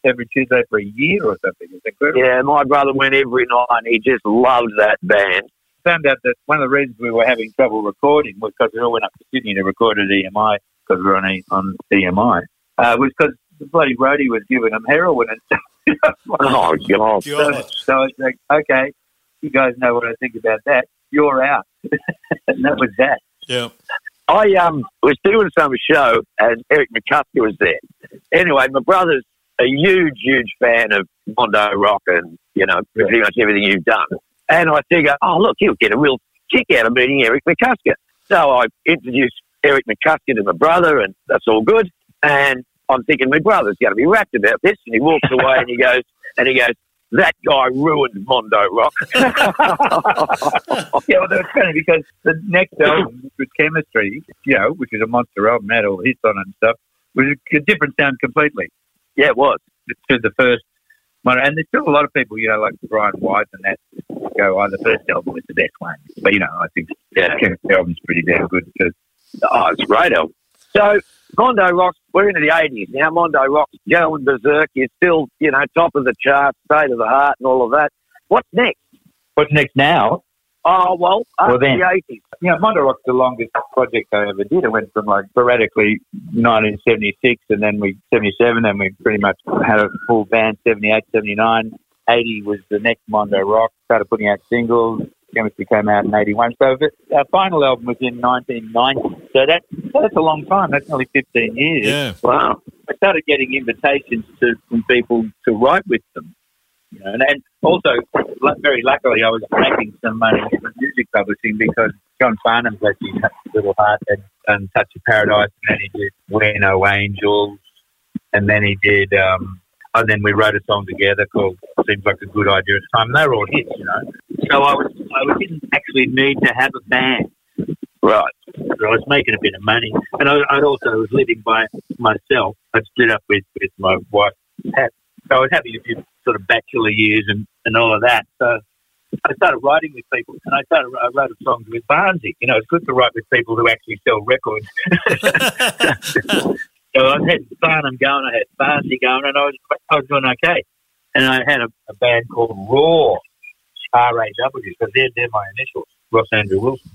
every Tuesday for a year or something. It's incredible. Yeah, my brother went every night. and He just loved that band. found out that one of the reasons we were having trouble recording was because we all went up to Sydney to record at EMI because we were on, E- on EMI. Uh, was because the bloody roadie was giving them heroin and stuff. (laughs) Oh, God. so, so it's like, okay, you guys know what I think about that. You're out. (laughs) and that was that. Yeah. I um was doing some show and Eric McCusker was there. Anyway, my brother's a huge, huge fan of Mondo Rock and, you know, pretty much everything you've done. And I figure, oh, look, he'll get a real kick out of meeting Eric McCusker. So I introduced Eric McCusker to my brother, and that's all good. And I'm thinking my brother's going to be rapt about this. And he walks away and he (laughs) goes, and he goes, that guy ruined Mondo Rock. (laughs) (laughs) Yeah, well, that's funny because the next album, which was Chemistry, you know, which is a monster album, had all hits on it and stuff, was a different sound completely yeah, it was. to the first one. And there's still a lot of people, you know, like Brian White and that go, oh, the first album was the best one. But, you know, I think Yeah. the Chemistry album's pretty damn good too. Oh, it's a great album. So Mondo Rock, we're into the 80s now. Mondo Rock's going berserk. You're still, you know, top of the charts, state of the heart and all of that. What's next? What's next now? Oh, well, Well, then- the 80s. You know, Mondo Rock's the longest project I ever did. It went from like sporadically 1976 and then we 77 and we pretty much had a full band 78, 79. 80 was the next Mondo Rock. Started putting out singles. Chemistry came out in 81. So our final album was in 1990. So that, that's a long time. That's nearly 15 years. Yeah. Wow. I started getting invitations to from people to write with them. You know, and, and also, very luckily, I was making some money from music publishing because John Farnham's actually had a little heart and done Touch of Paradise, and then he did We're No Angels, and then he did, um, and then we wrote a song together called Seems Like a Good Idea at the time. They were all hits, you know. So I was, I didn't actually need to have a band. Right. So I was making a bit of money, and I, I also was living by myself. I'd split up with, with my wife, Pat. So I was having a few sort of bachelor years and, and all of that. So I started writing with people, and I started I wrote a song with Barnsey. You know, it's good to write with people who actually sell records. (laughs) (laughs) so I had Farnham going, I had Barnsey going, and I was I was doing okay. And I had a, a band called Raw, R A W, because they're they're my initials, Ross Andrew Wilson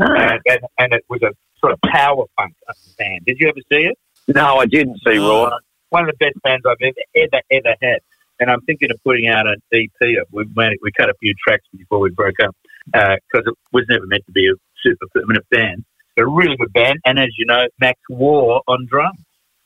and, and, and it was a sort of power punk band. Did you ever see it? No, I didn't see Raw. Uh, one of the best bands I've ever ever ever had. And I'm thinking of putting out an EP. We made, we cut a few tracks before we broke up because it was never meant to be a super permanent band. But a really good band, and as you know, Max War on drums.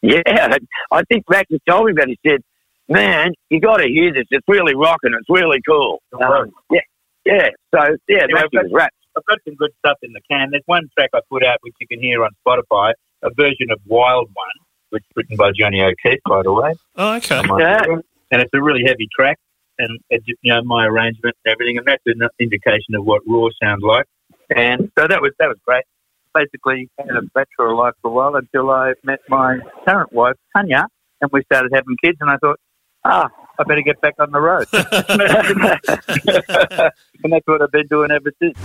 Yeah, (laughs) I think Max has told me about it. He said, man, you got to hear this. It's really rocking. It's really cool. Um, yeah, yeah. So, yeah, Yeah, Max but- is rap. I've got some good stuff in the can. There's one track I put out which you can hear on Spotify, a version of Wild One, which is written by Johnny O'Keefe, by the way. Oh, okay. Yeah. and it's a really heavy track, and it's, you know my arrangement and everything, and that's an indication of what raw sounds like. And so that was that was great. Basically, had a bachelor life for a while until I met my current wife Tanya, and we started having kids, and I thought, ah, I better get back on the road, (laughs) (laughs) and that's what I've been doing ever since.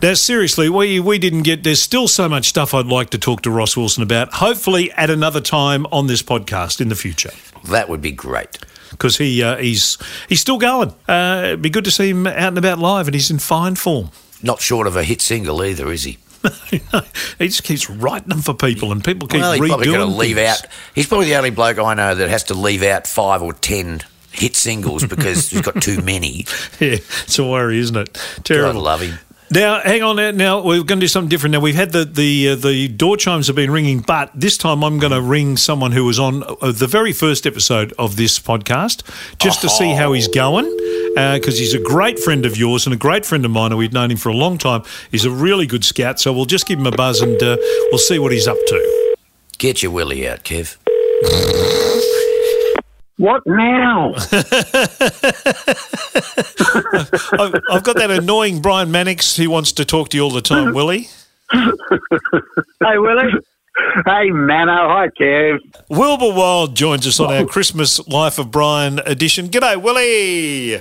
Now, seriously, we, we didn't get. There's still so much stuff I'd like to talk to Ross Wilson about. Hopefully, at another time on this podcast in the future, That would be great. because he uh, he's he's still going. Uh, it'd be good to see him out and about live, and he's in fine form. Not short of a hit single either, is he? (laughs) he just keeps writing them for people, and people keep well, he's probably redoing going to leave out. He's probably the only bloke I know that has to leave out five or ten hit singles because he's got too many. (laughs) Yeah, it's a worry, isn't it? God Terrible. love him. Now, hang on. Now, now we're going to do something different. Now we've had the the uh, the door chimes have been ringing, but this time I'm going to ring someone who was on uh, the very first episode of this podcast, just to see how he's going, because he's a great friend of yours and a great friend of mine. and We've known him for a long time. He's a really good scout, so we'll just give him a buzz and uh, we'll see what he's up to. Get your willy out, Kev. what now? (laughs) I've, I've got that annoying Brian Mannix who wants to talk to you all the time, Willie. hey, Willie. Hey, Mano. Hi, Kev. Wilbur Wilde joins us on our Christmas Life of Brian edition. G'day, Willie.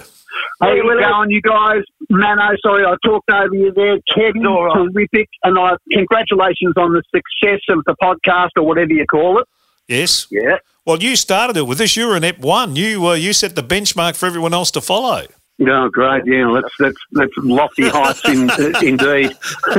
How you going, you guys? Mano, sorry I talked over you there. Kevin, terrific. And I, congratulations on the success of the podcast or whatever you call it. Yes. Yeah. Well, you started it with this. You were in Ep One. You uh, you set the benchmark for everyone else to follow. No, great. Yeah, that's that's that's lofty heights in, (laughs) uh, indeed. (laughs)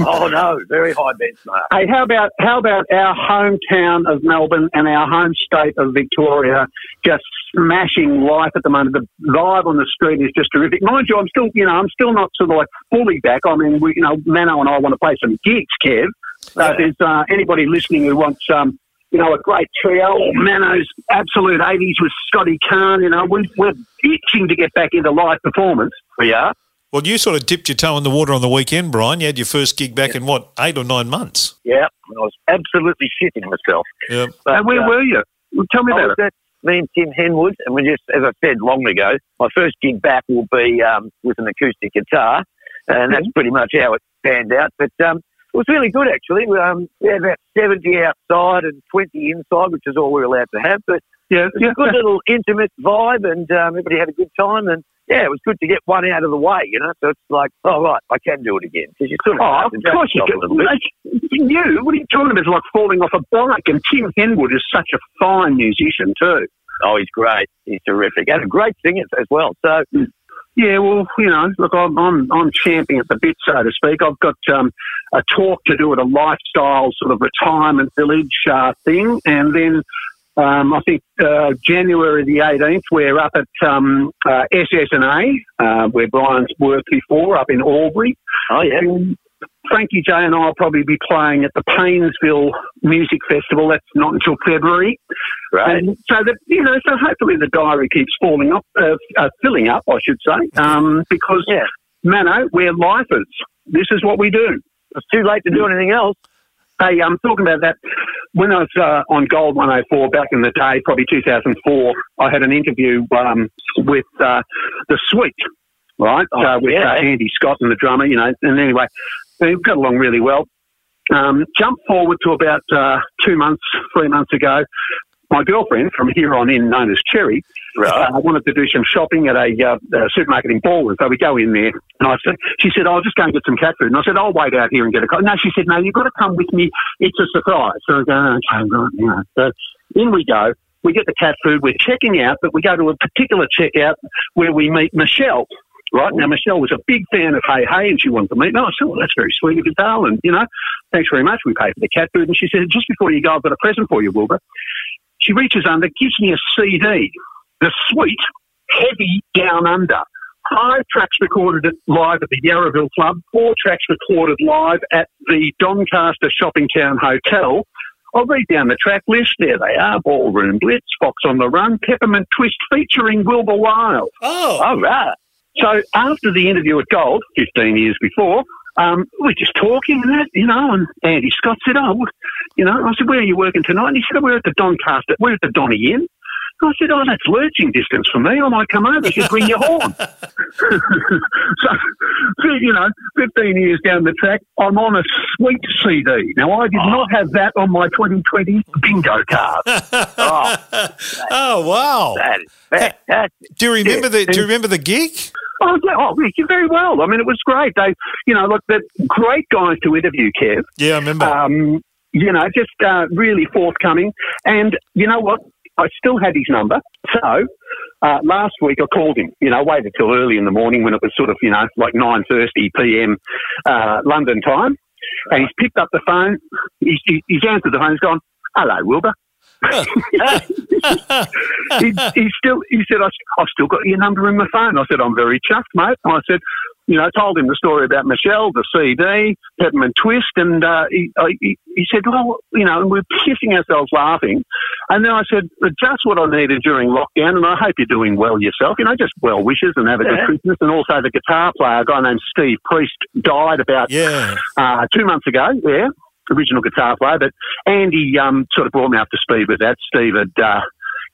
oh no, very high benchmark. Hey, how about how about our hometown of Melbourne and our home state of Victoria just smashing life at the moment? The vibe on the street is just terrific. Mind you, I'm still you know I'm still not sort of like fully back. I mean, we, you know, Mano and I want to play some gigs, Kev. So if there's uh, anybody listening who wants um, you know, a great trio, or Mano's absolute 80s with Scotty Kahn, you know, we, we're itching to get back into live performance. We are. Well, you sort of dipped your toe in the water on the weekend, Brian. You had your first gig back in what, eight or nine months? Yeah, I was absolutely shitting myself. Yeah. But, and where uh, were you? Well, Tell me I about was it. at me and Tim Henwood, and we just, as I said long ago, my first gig back will be um, with an acoustic guitar, and that's pretty much how it panned out. But um, it was really good, actually. We, Um, we had about 70 outside and 20 inside, which is all we were allowed to have. But Yeah, it was a good little intimate vibe, and um, everybody had a good time. And yeah, it was good to get one out of the way, you know. So it's like, oh right, I can do it again because you sort of Oh, of course you can. a little bit. Like, You, what are you talking about? It's like falling off a bike. And Tim Henwood is such a fine musician too. Oh, he's great. He's terrific, and a great singer as well. So Yeah, well, you know, look, I'm I'm, I'm champing at the bit, so to speak. I've got um, a talk to do at a lifestyle sort of retirement village uh, thing, and then um, I think uh, January the 18th, we're up at um, uh, SSNA, uh, where Brian's worked before, up in Albury. oh yeah, And Frankie J and I will probably be playing at the Paynesville Music Festival. That's not until February. great. And so that you know, so hopefully the diary keeps falling up, uh, uh, filling up, I should say, um, because Yeah. Mano, we're lifers. This is what we do. It's too late to do anything else. Hey, I'm talking about that. When I was uh, on Gold 104 back in the day, probably 2004, I had an interview um, with uh, the Sweet, right? Oh, uh, with yeah. uh, Andy Scott and the drummer, you know. And anyway, we got along really well. Um, jump forward to about uh, two months, three months ago. My girlfriend from here on in, known as Cherry, Right. uh, wanted to do some shopping at a, uh, a supermarket in Balwyn. So we go in there, and I said, she said, "I'll just go and get some cat food." And I said, "I'll wait out here and get a cat." No, she said, "No, you've got to come with me. It's a surprise." So I go, "Okay, right, yeah." So in we go. We get the cat food. We're checking out, but we go to a particular checkout where we meet Michelle. Right now, Michelle was a big fan of Hey Hey, and she wanted to meet me. I said, "Well, that's very sweet of you, darling. You know, thanks very much." We paid for the cat food, and she said, "Just before you go, I've got a present for you, Wilbur." She reaches under, gives me a CD, the sweet, heavy Down Under. Five tracks recorded at, live at the Yarraville Club, four tracks recorded live at the Doncaster Shopping Town Hotel. I'll read down the track list. There they are. Ballroom Blitz, Fox on the Run, Peppermint Twist featuring Wilbur Wilde. Oh, All right. So after the interview at Gold, 15 years before, um, we're just talking and that, you know, and Andy Scott said, oh, well, you know, I said, where are you working tonight? And he said, we're at the Doncaster, we're at the Donny Inn. I said, oh, that's lurching distance for me. I might come over. He said, bring your horn. (laughs) (laughs) so, so, you know, 15 years down the track, I'm on a sweet CD. Now, I did not have that on my 2020 bingo card. Oh, (laughs) oh wow. that fantastic. Do you remember the? Do you remember the gig? Oh, yeah, oh, you're very well. I mean, it was great. They, you know, look, they're great guys to interview, Kev. Yeah, I remember. Um, you know, just uh, really forthcoming. And you know what? I still had his number. So uh, last week I called him. You know, waited till early in the morning when it was sort of, you know, like 9.30 p.m. Uh, London time. And he's picked up the phone. He's, he's answered the phone. He's gone, hello, Wilbur. (laughs) he, he still, he said, I, I've still got your number in my phone. I said, I'm very chuffed, mate. And I said, you know, I told him the story about Michelle, the CD, Peppermint Twist, and uh, he, I- he, he said, well, you know, and we're kissing ourselves laughing. And then I said, just what I needed during lockdown, and I hope you're doing well yourself. You know, just well wishes and have a good Christmas. And also the guitar player, a guy named Steve Priest, died about yeah. uh, two months ago. Yeah, original guitar player. But Andy um, sort of brought me up to speed with that. Steve had, uh,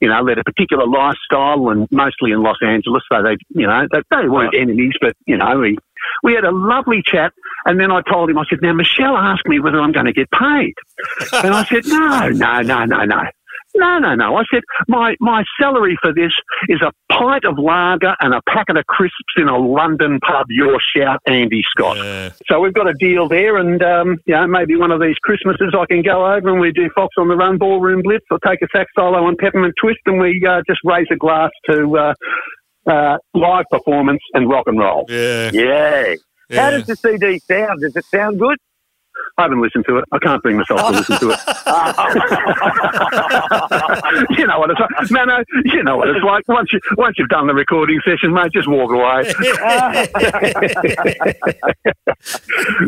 you know, led a particular lifestyle and mostly in Los Angeles. So they, you know, they, they weren't enemies, but you know, we we had a lovely chat. And then I told him, I said, now Michelle asked me whether I'm going to get paid, and I said, no, no, no, no, no. No, no, no. I said, my, my salary for this is a pint of lager and a packet of crisps in a London pub. Your shout, Andy Scott. Yeah. So we've got a deal there, and um, you know, maybe one of these Christmases I can go over and we do Fox on the Run Ballroom Blitz, or take a sax solo on Peppermint Twist, and we uh, just raise a glass to uh, uh, live performance, and rock and roll. Yeah. Yeah. Yeah. How does the CD sound? Does it sound good? I haven't listened to it. I can't bring myself to listen to it. (laughs) you know what it's like. No, no, you know what it's like. Once you once you've done the recording session, mate, just walk away. (laughs)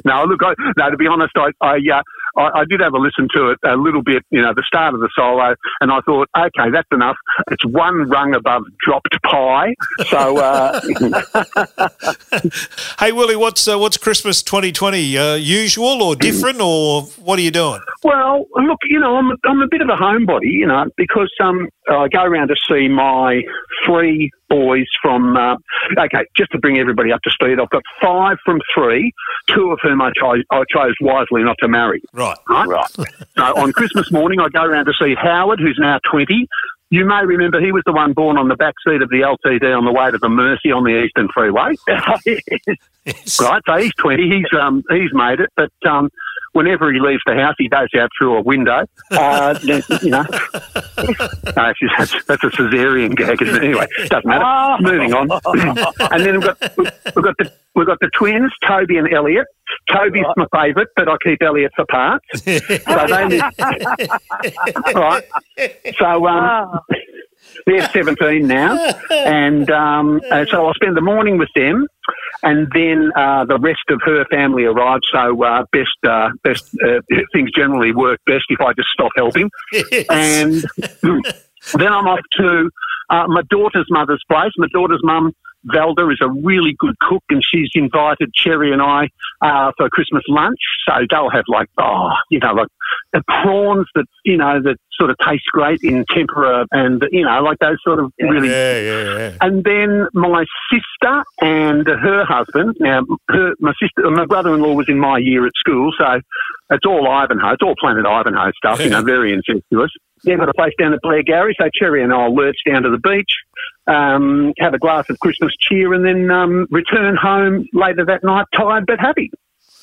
no, look, I, no. To be honest, I I, uh, I I did have a listen to it a little bit. You know, the start of the solo, and I thought, okay, that's enough. It's one rung above dropped pie. So uh, (laughs) Hey Willie, what's uh, what's Christmas 2020? Uh, usual or different, or what are you doing? Well, look, you know, I'm I'm a bit of a homebody, you know, because um, I go around to see my three boys from. Uh, okay, just to bring everybody up to speed, I've got five from three, two of whom I chose I chose wisely not to marry. Right. Right. Right. So on Christmas morning, I go around to see Howard, who's now 20. You may remember he was the one born on the back seat of the LTD on the way to the Mercy on the Eastern Freeway. (laughs) Yes. Right, so he's twenty. He's um he's made it, but um whenever he leaves the house, he goes out through a window. Uh, (laughs) you know, no, that's, that's a cesarean gag, isn't it? Anyway, doesn't matter. (laughs) Moving on, (clears throat) and then we've got we've got the we've got the twins, Toby and Elliot. Toby's my favourite, but I keep Elliot for parts. (laughs) So they live, right. So um, they're 17 now, and um, so I'll spend the morning with them, and then uh, the rest of her family arrives. So uh, best, uh, best uh, things generally work best if I just stop helping, and (laughs) then I'm off to uh, my daughter's mother's place. My daughter's mum. Valda is a really good cook, and she's invited Cherry and I uh, for Christmas lunch. So they'll have like, oh, you know, like the prawns that you know that sort of taste great in tempura, and you know, like those sort of really Yeah, yeah, yeah. and then my sister and her husband. Now, her, my sister, my brother-in-law was in my year at school, so it's all Ivanhoe. It's all Planet Ivanhoe stuff. You know, very incestuous. They've got a place down at Blairgowrie, so Cherry and I'll lurch down to the beach, um, have a glass of Christmas cheer, and then um, return home later that night, tired but happy.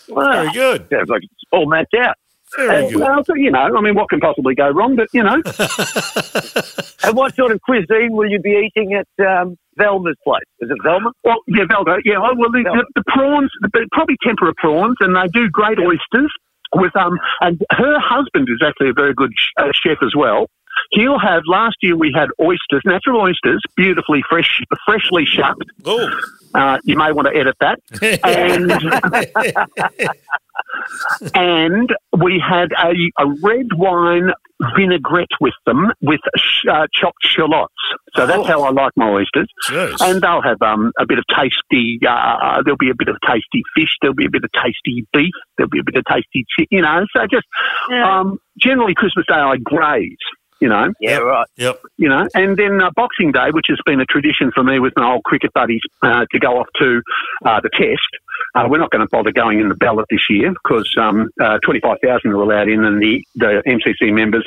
Very good. Sounds like it's all mapped out. Very good. Well, so, you know, I mean, what can possibly go wrong? But you know, (laughs) And what sort of cuisine will you be eating at um, Velma's place? Is it Velma? Well, yeah, Velma. Yeah, oh, well, the, the, the prawns, the, probably tempura prawns, and they do great oysters with um. And her husband is actually a very good sh- uh, chef as well. He'll have. Last year we had oysters, natural oysters, beautifully fresh, freshly shucked. Oh, Uh, you may want to edit that. (laughs) And (laughs) and we had a, a red wine vinaigrette with them with sh- uh, chopped shallots. So that's Oh. how I like my oysters. jeez. And they'll have um, a bit of tasty. Uh, there'll be a bit of tasty fish. There'll be a bit of tasty beef. There'll be a bit of tasty, chi- you know. So just um, generally Christmas Day I graze, you know, Yeah, right. Yep. you know, and then uh, Boxing Day, which has been a tradition for me with my old cricket buddies uh, to go off to uh, the Test. Uh, we're not going to bother going in the ballot this year because um, uh, 25,000 are allowed in, and the the MCC members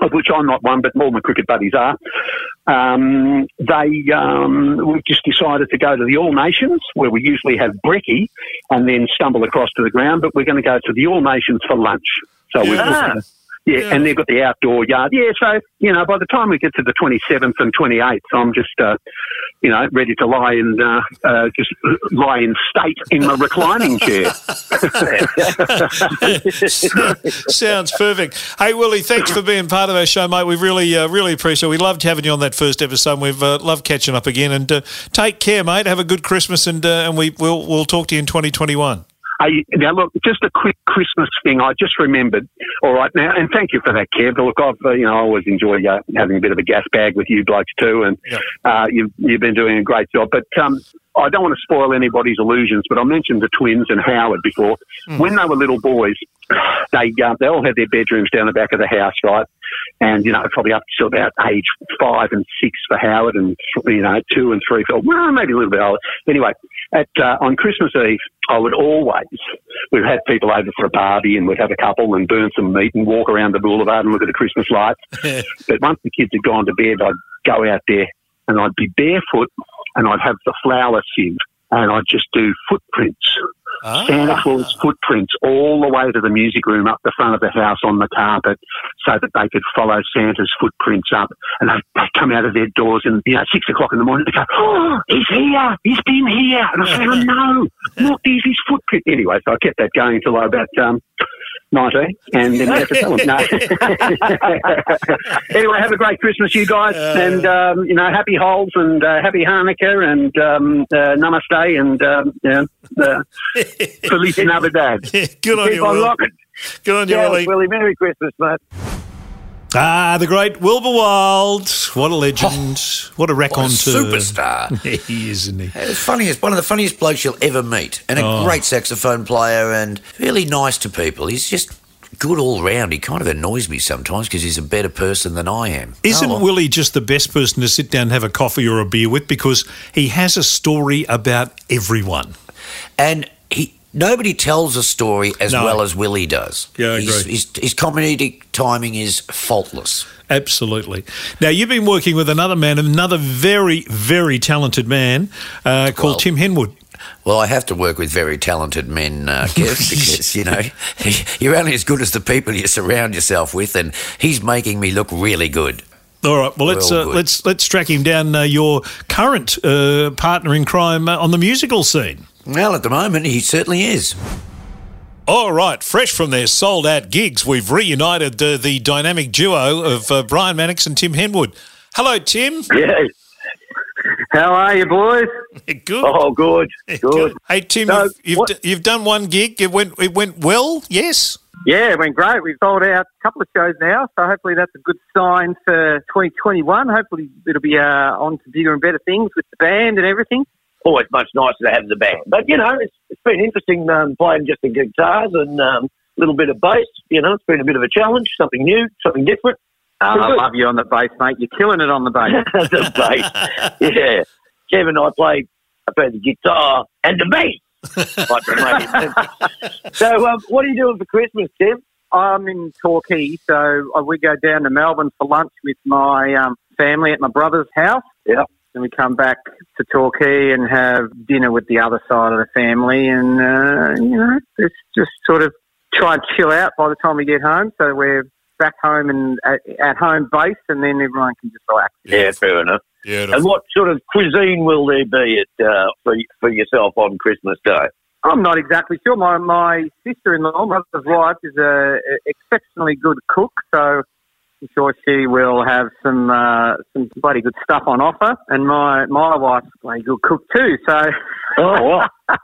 of which I'm not one, but all my cricket buddies are. Um, they um, we've just decided to go to the All Nations, where we usually have brekkie, and then stumble across to the ground. But we're going to go to the All Nations for lunch. So we've Ah. Yeah, Yeah. and they've got the outdoor yard. Yeah, so you know, by the time we get to the 27th and 28th, I'm just, uh, you know, ready to lie in, uh, uh, just lie in state in my reclining chair. (laughs) (laughs) Sounds perfect. Hey, Willie, thanks for being part of our show, mate. We really, uh, really appreciate it. We loved having you on that first episode. We've uh, loved catching up again. And uh, take care, mate. Have a good Christmas, and uh, and we will we'll talk to you in 2021. Now, look, just a quick Christmas thing. I just remembered. All right, now, and thank you for that, Kev. Look, I've, uh, you know, I always enjoy uh, having a bit of a gas bag with you blokes too, and Yeah. uh, you've you've been doing a great job. But um, I don't want to spoil anybody's illusions. But I mentioned the twins and Howard before. When they were little boys, they uh, they all had their bedrooms down the back of the house, right? And you know, probably up to about age five and six for Howard, and you know, two and three for well, maybe a little bit older. Anyway, at uh, on Christmas Eve, I would always we'd have people over for a barbie, and we'd have a couple and burn some meat and walk around the boulevard and look at the Christmas lights. (laughs) but once the kids had gone to bed, I'd go out there and I'd be barefoot and I'd have the flour sieve and I'd just do footprints Santa Claus footprints all the way to the music room up the front of the house on the carpet so that they could follow Santa's footprints up. And they, they come out of their doors and, you know, six o'clock in the morning, they go, oh, he's here, he's been here. And I say, oh, no, (laughs) look, there's his footprint. Anyway, so I kept that going until I about um, 19 and then I have to tell them, no. (laughs) anyway, have a great Christmas, you guys. and, um, you know, happy holes and uh, happy Hanukkah and um, uh, namaste and, um, yeah, uh, (laughs) Feliz Navidad. Good on Keep you, on Will. rocking. Good on you, Yeah, Willie. Willie, Merry Christmas, mate. Ah, the great Wilbur Wilde. What a legend. what a raconteur. superstar. (laughs) he is, isn't he? Funny. One of the funniest blokes you'll ever meet, and a Oh. great saxophone player, and really nice to people. He's just good all round. He kind of annoys me sometimes because he's a better person than I am. Isn't Oh, well. Willie just the best person to sit down and have a coffee or a beer with because he has a story about everyone? And nobody tells a story as No. well as Willie does. Yeah, I He's- agree. His, his comedic timing is faultless. Absolutely. Now, you've been working with another man, another very, very talented man uh, called Well- Tim Henwood. Well, I have to work with very talented men, uh, (laughs) Kev, because you know (laughs) you're only as good as the people you surround yourself with, and he's making me look really good. All right. Well, let's uh, let's let's track him down. Uh, your current uh, partner in crime uh, on the musical scene. Well, at the moment, he certainly is. All right, fresh from their sold out gigs, we've reunited uh, the dynamic duo of uh, Brian Mannix and Tim Henwood. Hello, Tim. (laughs) Yeah. How are you, boys? (laughs) Good. Oh, (laughs) good. Good. Hey, Tim, So, you've, you've, d- you've done one gig. It went it went well. Yes. Yeah, it went great. We've sold out a couple of shows now, so hopefully that's a good sign for 2021. Hopefully it'll be uh, on to bigger and better things with the band and everything. Always much nicer to have the band. But, you know, it's, it's been interesting um, playing just the guitars and um, a little bit of bass. You know, it's been a bit of a challenge, something new, something different. Oh, I love you on the bass, mate. You're killing it on the bass. (laughs) the bass. Yeah. Kevin and I play, I play the guitar and the bass. (laughs) Like the money. so, um, what are you doing for Christmas, Tim? I'm in Torquay, so uh, we go down to Melbourne for lunch with my um, family at my brother's house. Yeah. Then we come back to Torquay and have dinner with the other side of the family, and uh, you know, it's just sort of try and chill out by the time we get home. So we're back home and at, at home base, and then everyone can just relax. Yeah, fair enough. Beautiful. And what sort of cuisine will there be at uh, for for yourself on Christmas Day? I'm not exactly sure. My my sister-in-law, my brother's wife, is a, a exceptionally good cook, so I'm sure she will have some uh, some bloody good stuff on offer. And my my wife's a bloody good cook too, so Oh, wow. (laughs)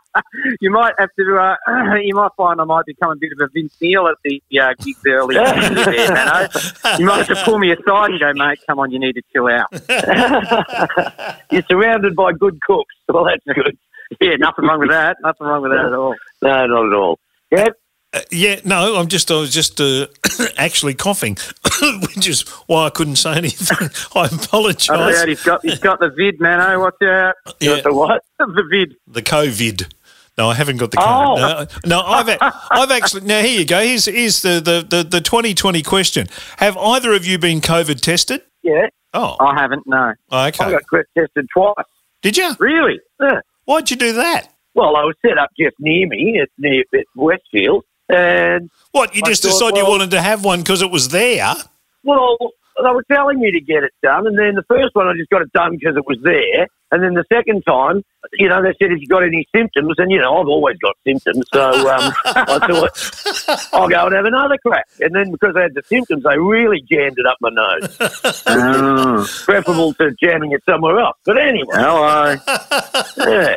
you might have to. Uh, (clears throat) you might find I might become a bit of a Vince Neil at the uh, gigs early. there. You might have to pull me aside and go, mate. Come on, you need to chill out. (laughs) You're surrounded by good cooks. Well, that's good. Yeah, nothing wrong with that. Nothing wrong with that at all. No, not at all. Yeah, Uh, yeah, no, I'm just, I was just uh, (coughs) actually coughing, (coughs) which is why I couldn't say anything. (laughs) I apologise. out, he's got he's got the vid, Mano. What's out, Yeah, the what? (laughs) the vid. the COVID. No, I haven't got the Oh. COVID. No, no, I've, I've actually. Now here you go. Here's, here's the, the, the, the 2020 question. Have either of you been COVID tested? Yeah, Oh, I haven't. No, I okay. got tested twice. Did you? really. Yeah. Why'd you do that? Well, I was set up just near me at near at Westfield, and What you I just thought, decided you wanted to have one because it was there? well, they were telling me to get it done, and then the first one I just got it done because it was there, and then the second time, you know, they said if you got any symptoms, and you know, I've always got symptoms, so um, (laughs) I thought I'll go and have another crack, and then because I had the symptoms, they really jammed it up my nose. Oh, Preferable to jamming it somewhere else, but anyway, hello. yeah.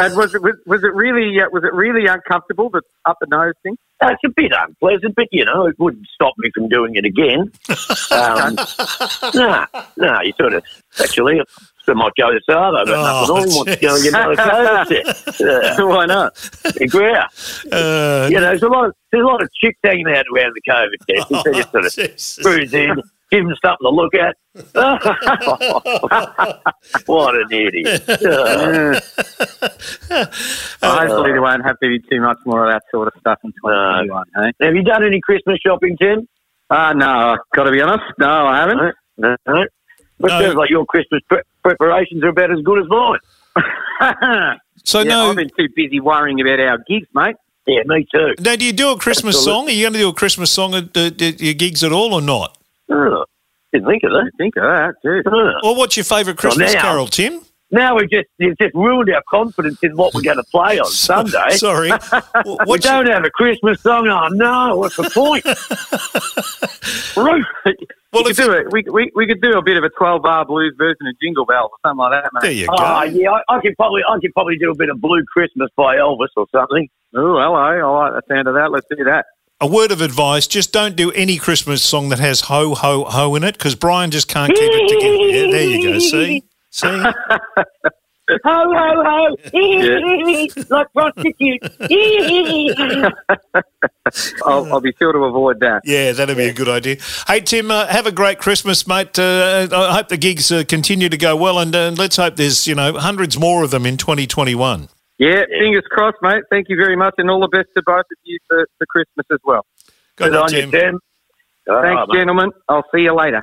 And was it was, was it really uh, was it really uncomfortable the up the nose thing? It's a bit unpleasant, but you know, it wouldn't stop me from doing it again. (laughs) Um, no, no, you sort of actually. So might go to Sado, but Oh, nothing on. Want to go and get another COVID test. (laughs) Yeah, (laughs) Why not? yeah. Uh, You know, there's a lot. Of, there's a lot of chicks hanging out around the COVID test. And so you sort of Jesus. cruise in, give them something to look at. (laughs) what an idiot! Uh, Hopefully, there won't have to be too much more of that sort of stuff in 2021. Hey? have you done any Christmas shopping, Tim? Uh, no, I've got to be honest. No, I haven't. No. no. But No. sounds like your Christmas pre- preparations are about as good as mine. (laughs) So yeah, no- I've been too busy worrying about our gigs, mate. Yeah, me too. Now, do you do a Christmas song? Are you going to do a Christmas song at, uh, at your gigs at all or not? Oh, didn't think of that. Think of that, too. Or what's your favourite Christmas now- carol, Tim? Now we've just you've just ruined our confidence in what we're going to play on (laughs) Sunday. Sorry. (laughs) we don't have a Christmas song. Oh no, what's the point? (laughs) Well, we, could do it. We, we, we could do a bit of a 12 bar blues version of Jingle Bells or something like that, mate. There you oh, go. Oh yeah, I, I could probably I could probably do a bit of Blue Christmas by Elvis or something. Oh, hello. I like the sound of that. Let's do that. A word of advice: just don't do any Christmas song that has ho ho ho in it, because Brian just can't keep it together. Yeah, there you go. See, see. (laughs) Ho ho ho! (laughs) like prostitutes. (laughs) I'll, I'll be sure to avoid that. Yeah, that'd be a good idea. Hey, Tim, uh, have a great Christmas, mate. Uh, I hope the gigs uh, continue to go well, and uh, let's hope there's you know hundreds more of them in 2021. Yeah, fingers crossed, mate. Thank you very much, and all the best to both of you for, for Christmas as well. Good Good on, on you, Tim. Tim. Thanks, mate. gentlemen. I'll see you later.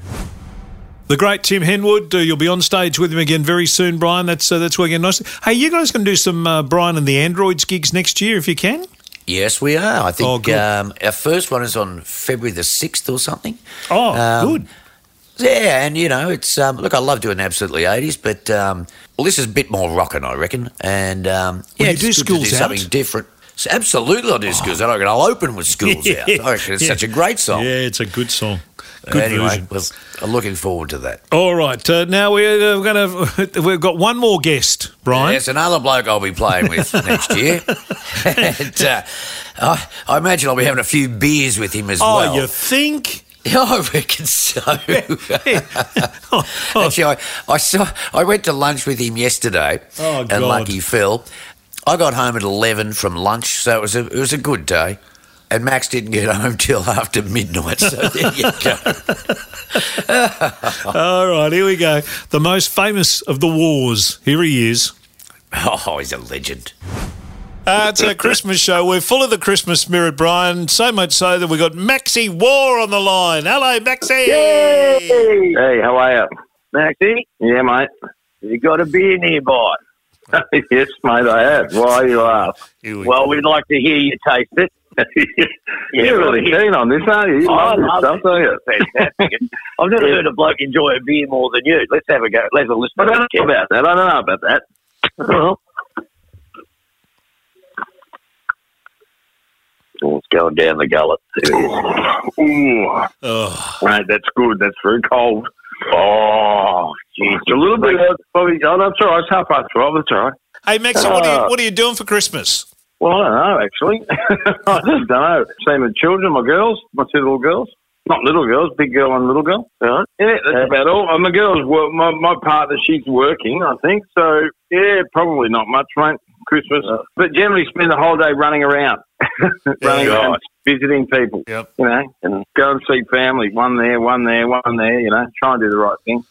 The great Tim Henwood. Uh, you'll be on stage with him again very soon, Brian. That's uh, that's working nicely. Hey, you guys can do some uh, Brian and the Androids gigs next year if you can. Yes, we are. I Oh, think good. um, our first one is on February the 6th or something. Oh, Um, good. Yeah, and you know, it's um, look, I love doing absolutely eighties, but um, well, this is a bit more rocking, I reckon. And um, yeah, you it's do Schools do Out? something different. So absolutely, I'll do schools out. I reckon I'll open with schools (laughs) out. I reckon it's Yeah. such a great song. Yeah, it's a good song. Good anyway, version. well, I'm looking forward to that. All right, uh, now we're, uh, going (laughs) to. We've got one more guest, Brian. There's another bloke I'll be playing with (laughs) next year. and, uh, I, I imagine I'll be having a few beers with him as oh, well. Oh, you think? (laughs) I reckon so. Oh, oh, Actually, I, I saw. I went to lunch with him yesterday, Oh, God. and lucky Phil. I got home at eleven from lunch, so it was a it was a good day. And Max didn't get home till after midnight. So there you go. All right, here we go. The most famous of the wars. Here he is. Oh, he's a legend. Uh, it's a Christmas show. We're full of the Christmas spirit, Brian. So much so that we've got Maxi War on the line. Hello, Maxi. Hey, how are you? Maxie, Yeah, mate. you got a beer nearby? (laughs) yes, mate, I have. Why are you ask? Here we Well, we'd like to hear you taste it. You're really keen on this, aren't you? You I love, love stuff, it. Don't you? Fantastic. I've never heard a bloke enjoy a beer more than you. Let's have a go. Let's have a listen. I don't know about that. I don't know about that. Well, (laughs) Oh, it's going down the gullet. There. Ooh, Oh, mate, that's good. That's very cold. Oh, jeez. A little bit. Probably. Oh, that's all right. It's half past twelve. That's all right. Hey, Maxi, what, are Uh, you, what are you doing for Christmas? Well, I don't know actually. (laughs) I just don't know. Same with children, my girls, my two little girls. Not little girls, big girl and little girl. Right. Yeah, that's about all. Uh, my girls work. My my partner, she's working. I think so. Yeah, probably not much, mate. Christmas, but generally spend the whole day running around, (laughs) running Yeah. around, visiting people. Yep. You know, and go and see family. One there, one there, one there. You know, try and do the right thing.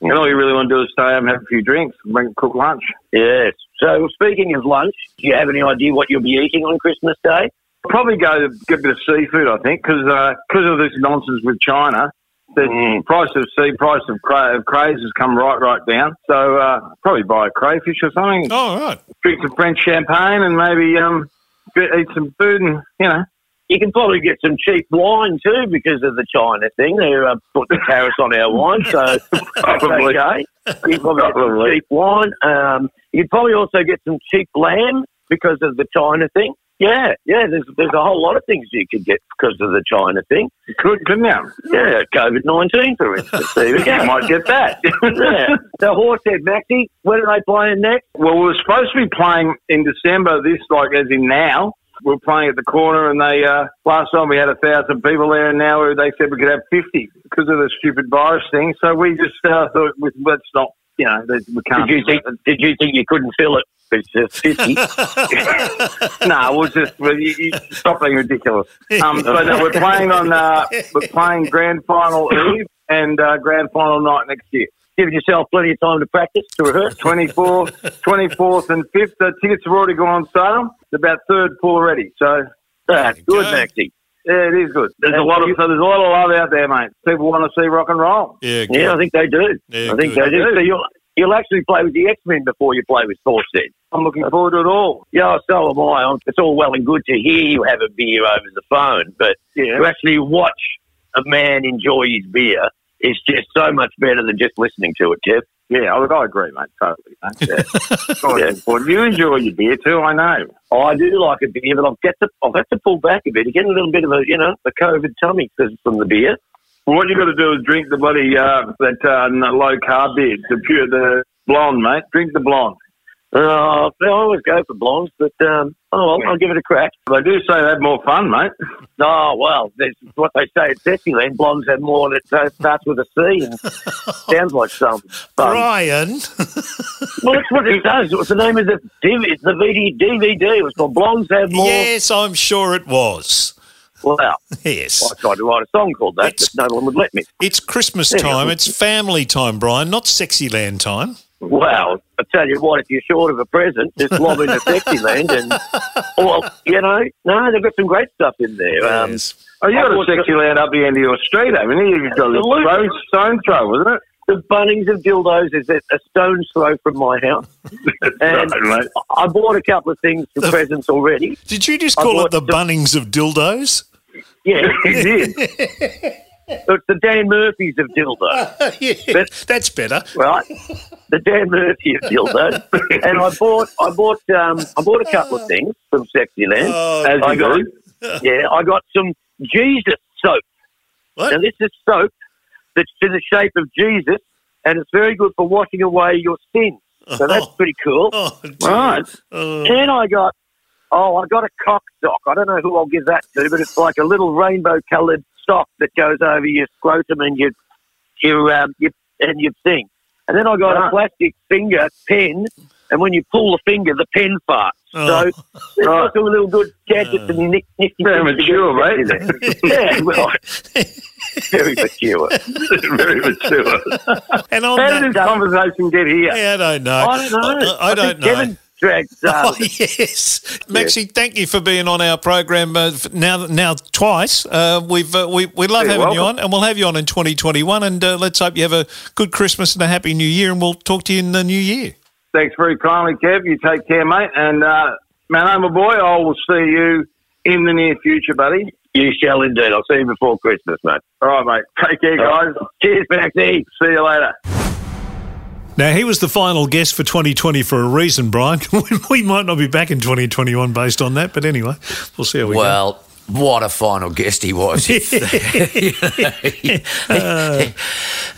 And all you really want to do is stay home, have a few drinks, bring cook lunch. Yes. So, speaking of lunch, do you have any idea what you'll be eating on Christmas Day? Probably go get a bit of seafood, I think, because because of this nonsense with China. The Mm. price of sea, price of, cra- of crays has come right, right down. So uh, probably buy a crayfish or something, Oh, all right. drink some French champagne, and maybe um, get, eat some food, and you know, You can probably get some cheap wine too because of the China thing. They're uh, put the tariffs on our wine, so (laughs) Probably. okay. You can probably get some cheap wine. Um, you'd probably also get some cheap lamb because of the China thing. Yeah, yeah. There's there's a whole lot of things you could get because of the China thing. could couldn't you? Yeah, COVID nineteen, for instance. There go. You might get that. (laughs) yeah. So Horsehead Maxi, when are they playing next? Well, we were supposed to be playing in December. This, like, as in now. We are playing at the corner, and they uh, last time we had a thousand people there, and now they said we could have fifty because of the stupid virus thing. So we just uh, thought, let's not, you know, we can't. Did you think? Did you think you couldn't fill it? It's just fifty. no, we'll just well, you, you stop being ridiculous. Um, so no, we're playing on uh, we're playing grand final eve and uh, grand final night next year. Giving yourself plenty of time to practice to rehearse. 24th, 24th and 5th. The tickets have already gone on sale. It's about third full already. So, That's good, go. Maxi. Yeah, it is good. There's a lot of you- so there's a lot of love out there, mate. People want to see rock and roll. Yeah, Yeah, I think they do. Yeah, I think good. they do. So you'll you'll actually play with the X Men before you play with Thorstead. I'm looking forward to it all. Yeah, so am I. I'm- It's all well and good to hear you have a beer over the phone, but Yeah. to actually watch a man enjoy his beer is just so much better than just listening to it, Kev. Yeah, I, I agree, mate. Totally. Mate. (laughs) Yeah. yeah. Well, you enjoy your beer too, I know. I do like a beer, but I've got to I've had to pull back a bit. Getting a little bit of a you know a COVID tummy 'cause- from the beer. Well, what you got to do is drink the bloody uh, that uh, low carb beer, the pure, the blonde, mate. Drink the blonde. Uh, I always go for blondes, but um, oh, well, I'll give it a crack. They do say they have more fun, mate. (laughs) Oh well, that's what they say at Sexyland. Blondes have more that uh, starts with a C and (laughs) sounds like something. fun. Brian. (laughs) Well, that's what it does. It was the name of the DVD. The VD, DVD. It was called Blondes Have More. yes, I'm sure it was. Well, Yes. I tried to write a song called that, It's- but no one would let me. It's Christmas time. It's family time, Brian, not sexy land time. Well, I tell you what, if you're short of a present, just lob into (laughs) Sexyland and, well, you know, no, they've got some great stuff in there. Um, Yes. Oh, you I got a thought sexy land up the end of your street, haven't you? You've got a Absolutely. stone, stone throw, wasn't it? the Bunnings of dildos is a, a stone's throw from my house. (laughs) and Right. I bought a couple of things for presents already. Did you just call it the bought Bunnings of dildos? Yeah, He (laughs) did. It's the Dan Murphys of dildo. (laughs) yeah, But- that's better. right? The Dan Murphy of dildo. (laughs) and I bought, I bought, um, I bought a couple of things from Sexyland. Oh, As I you got, yeah, I got some Jesus soap. What? Now this is soap that's in the shape of Jesus, and it's very good for washing away your sins. So that's Oh. pretty cool. Oh. Right. Oh. Then I got, oh, I got a cock sock. I don't know who I'll give that to, but it's like a little rainbow-coloured sock that goes over your scrotum and your, your, um, your and your thing. And then I got Right. a plastic finger pen, and when you pull the finger, the pen farts. Oh. So there's Right. lots of little good gadgets and nifty Very things to mature, get mate. in yeah, well, (laughs) very mature. (laughs) Very mature. And on How did that, this conversation get here? I don't know. I don't know. I, I don't know. Kevin dragged. (laughs) Uh, Oh yes, Maxie, thank you for being on our program uh, now. Now twice. Uh, we've uh, we we love You're having you on, and we'll have you on in 2021. And uh, let's hope you have a good Christmas and a happy New Year. And we'll talk to you in the new year. Thanks very kindly, Kev. You take care, mate. And, uh, man, my boy, I will see you in the near future, buddy. you shall indeed. I'll see you before Christmas, mate. All right, mate. Take care, guys. Cheers, Maxie. See you later. Now he was the final guest for 2020 for a reason, Brian. (laughs) we might not be back in 2021 based on that, but anyway, we'll see how we go. Well, what a final guest he was. (laughs) (laughs)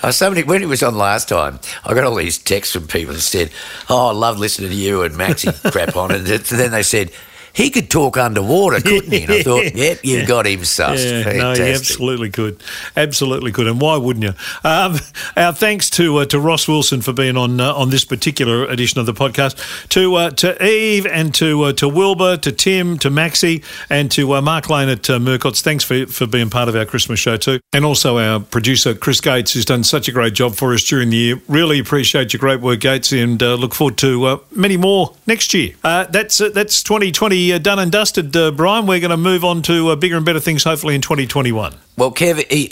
Uh, somebody, when he was on last time, I got all these texts from people that said, Oh, I love listening to you and Maxie crap on. And then they said, he could talk underwater, couldn't he? And I thought, (laughs) yep, you've got him sussed. Yeah, no, you absolutely could, absolutely could, and why wouldn't you? Um, our thanks to uh, to Ross Wilson for being on uh, on this particular edition of the podcast. To uh, to Eve and to uh, to Wilbur, to Tim, to Maxie, and to uh, Mark Lane at uh, Murcott's. Thanks for for being part of our Christmas show too, and also our producer Chris Gates, who's done such a great job for us during the year. Really appreciate your great work, Gates, and uh, look forward to uh, many more next year. Uh, that's uh, that's 2020 uh, done and dusted, uh, Brian. We're going to move on to uh, bigger and better things, hopefully in 2021. Well, Kev, are you,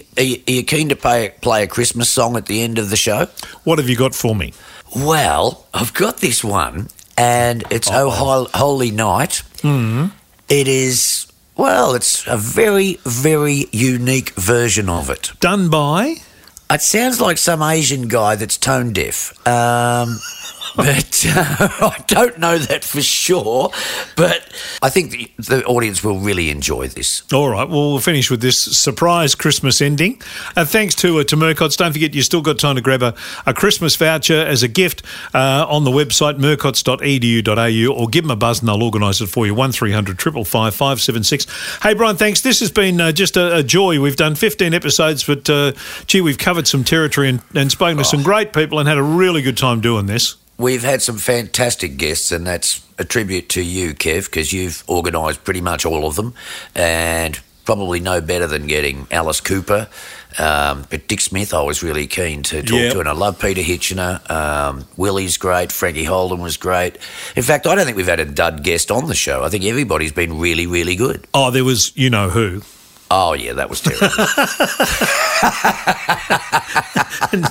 are you- keen to play, play a Christmas song at the end of the show? What have you got for me? Well, I've got this one, and it's Oh Hol- Holy Night. Mm. It is, well, it's a very, very unique version of it. Done by. It sounds like some Asian guy that's tone deaf. Um, but (laughs) uh, I don't know that for sure. But I think the, the audience will really enjoy this. All right, well, we'll finish with this surprise Christmas ending. Uh, thanks to uh, to Murcott's. Don't forget, you've still got time to grab a, a Christmas voucher as a gift uh, on the website murcotts.edu.au or give them a buzz and they'll organise it for you. 1300 555 576. Hey, Brian, thanks. This has been uh, just a, a joy. We've done 15 episodes, but uh, gee, we've covered some territory and, and spoken to some great people and had a really good time doing this. We've had some fantastic guests, and that's a tribute to you, Kev, because you've organised pretty much all of them, and probably no better than getting Alice Cooper. Um, but Dick Smith, I was really keen to talk Yep. to, and I love Peter Hitchener. Um, Willie's great. Frankie Holden was great. In fact, I don't think we've had a dud guest on the show. I think everybody's been really, really good. Oh, there was you know who. Oh yeah, that was terrible. (laughs)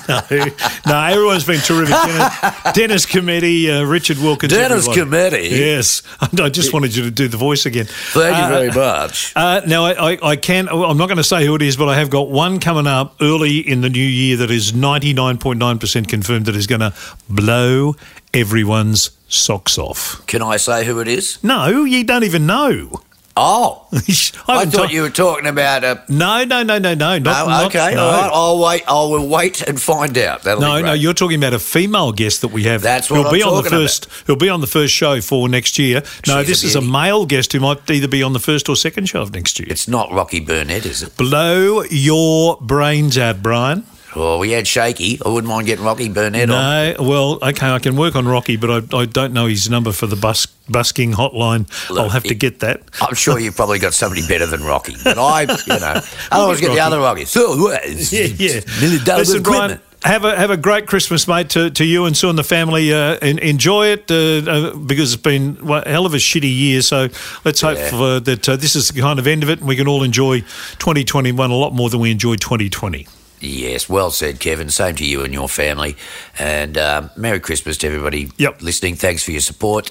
no, no, everyone's been terrific. Dennis, Dennis Commetti, uh, Richard Wilkins. Dennis everyone. Commetti? Yes, (laughs) I just wanted you to do the voice again. Thank you Uh, very much. Uh, now, I, I, I can. I'm not going to say who it is, but I have got one coming up early in the new year that is 99.9% confirmed that is going to blow everyone's socks off. Can I say who it is? No, you don't even know. Oh, I, (laughs) I thought you were talking about a. No, no, no, no, no. Not, No, not- okay, no. all right. I'll wait. I will wait and find out. That'll No, no, you're talking about a female guest that we have. That's what who'll I'm be on the talking about. first. Who'll be on the first show for next year. No, She's this is a male guest who might either be on the first or second show of next year. It's not Rocky Burnett, is it? Blow your brains out, Brian. Oh, we had Shaky. I wouldn't mind getting Rocky Burnett on. No, well, okay, I can work on Rocky, but I, I don't know his number for the bus, busking hotline. I'll have to get that. I'm sure you've probably got somebody better than Rocky, but I, you (laughs) know, I always get the other Rocky. So. Yeah, yeah. Listen, Brian, have a have a great Christmas, mate, to, to you and Sue and the family. Uh, en- enjoy it uh, uh, because it's been a hell of a shitty year. So let's hope Yeah. for, that uh, this is the kind of end of it, and we can all enjoy 2021 a lot more than we enjoyed 2020. Yes, well said, Kevin. Same to you and your family. And um, Merry Christmas to everybody Yep. listening. Thanks for your support.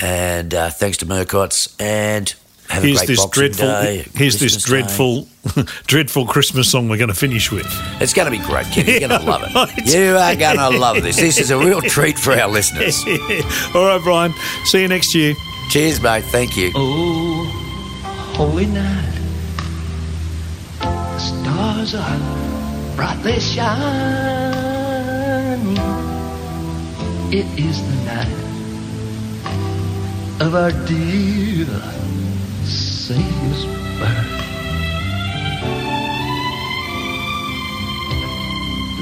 And uh, thanks to Murcott's. And have Here's a great this Boxing dreadful. Day, Here's this Christmas Day. dreadful, (laughs) dreadful Christmas song we're going to finish with. It's going to be great, Kevin. You're going (laughs) to love it. right. You are going to love this. This is a real treat for our listeners. (laughs) all right, Brian. See you next year. Cheers, mate. Thank you. Oh, holy night. The stars are brightly shining. It is the night of our dear Savior's birth.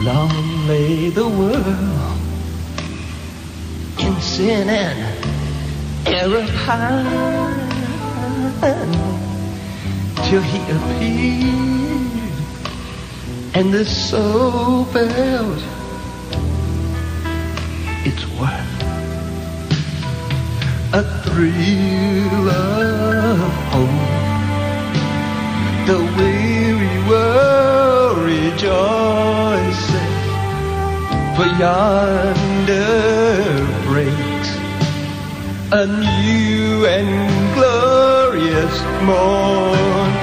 Long lay the world in sin and error high till he appeared and the soul felt its worth a thrill of hope the weary world rejoices for yonder breaks a new and glorious morn.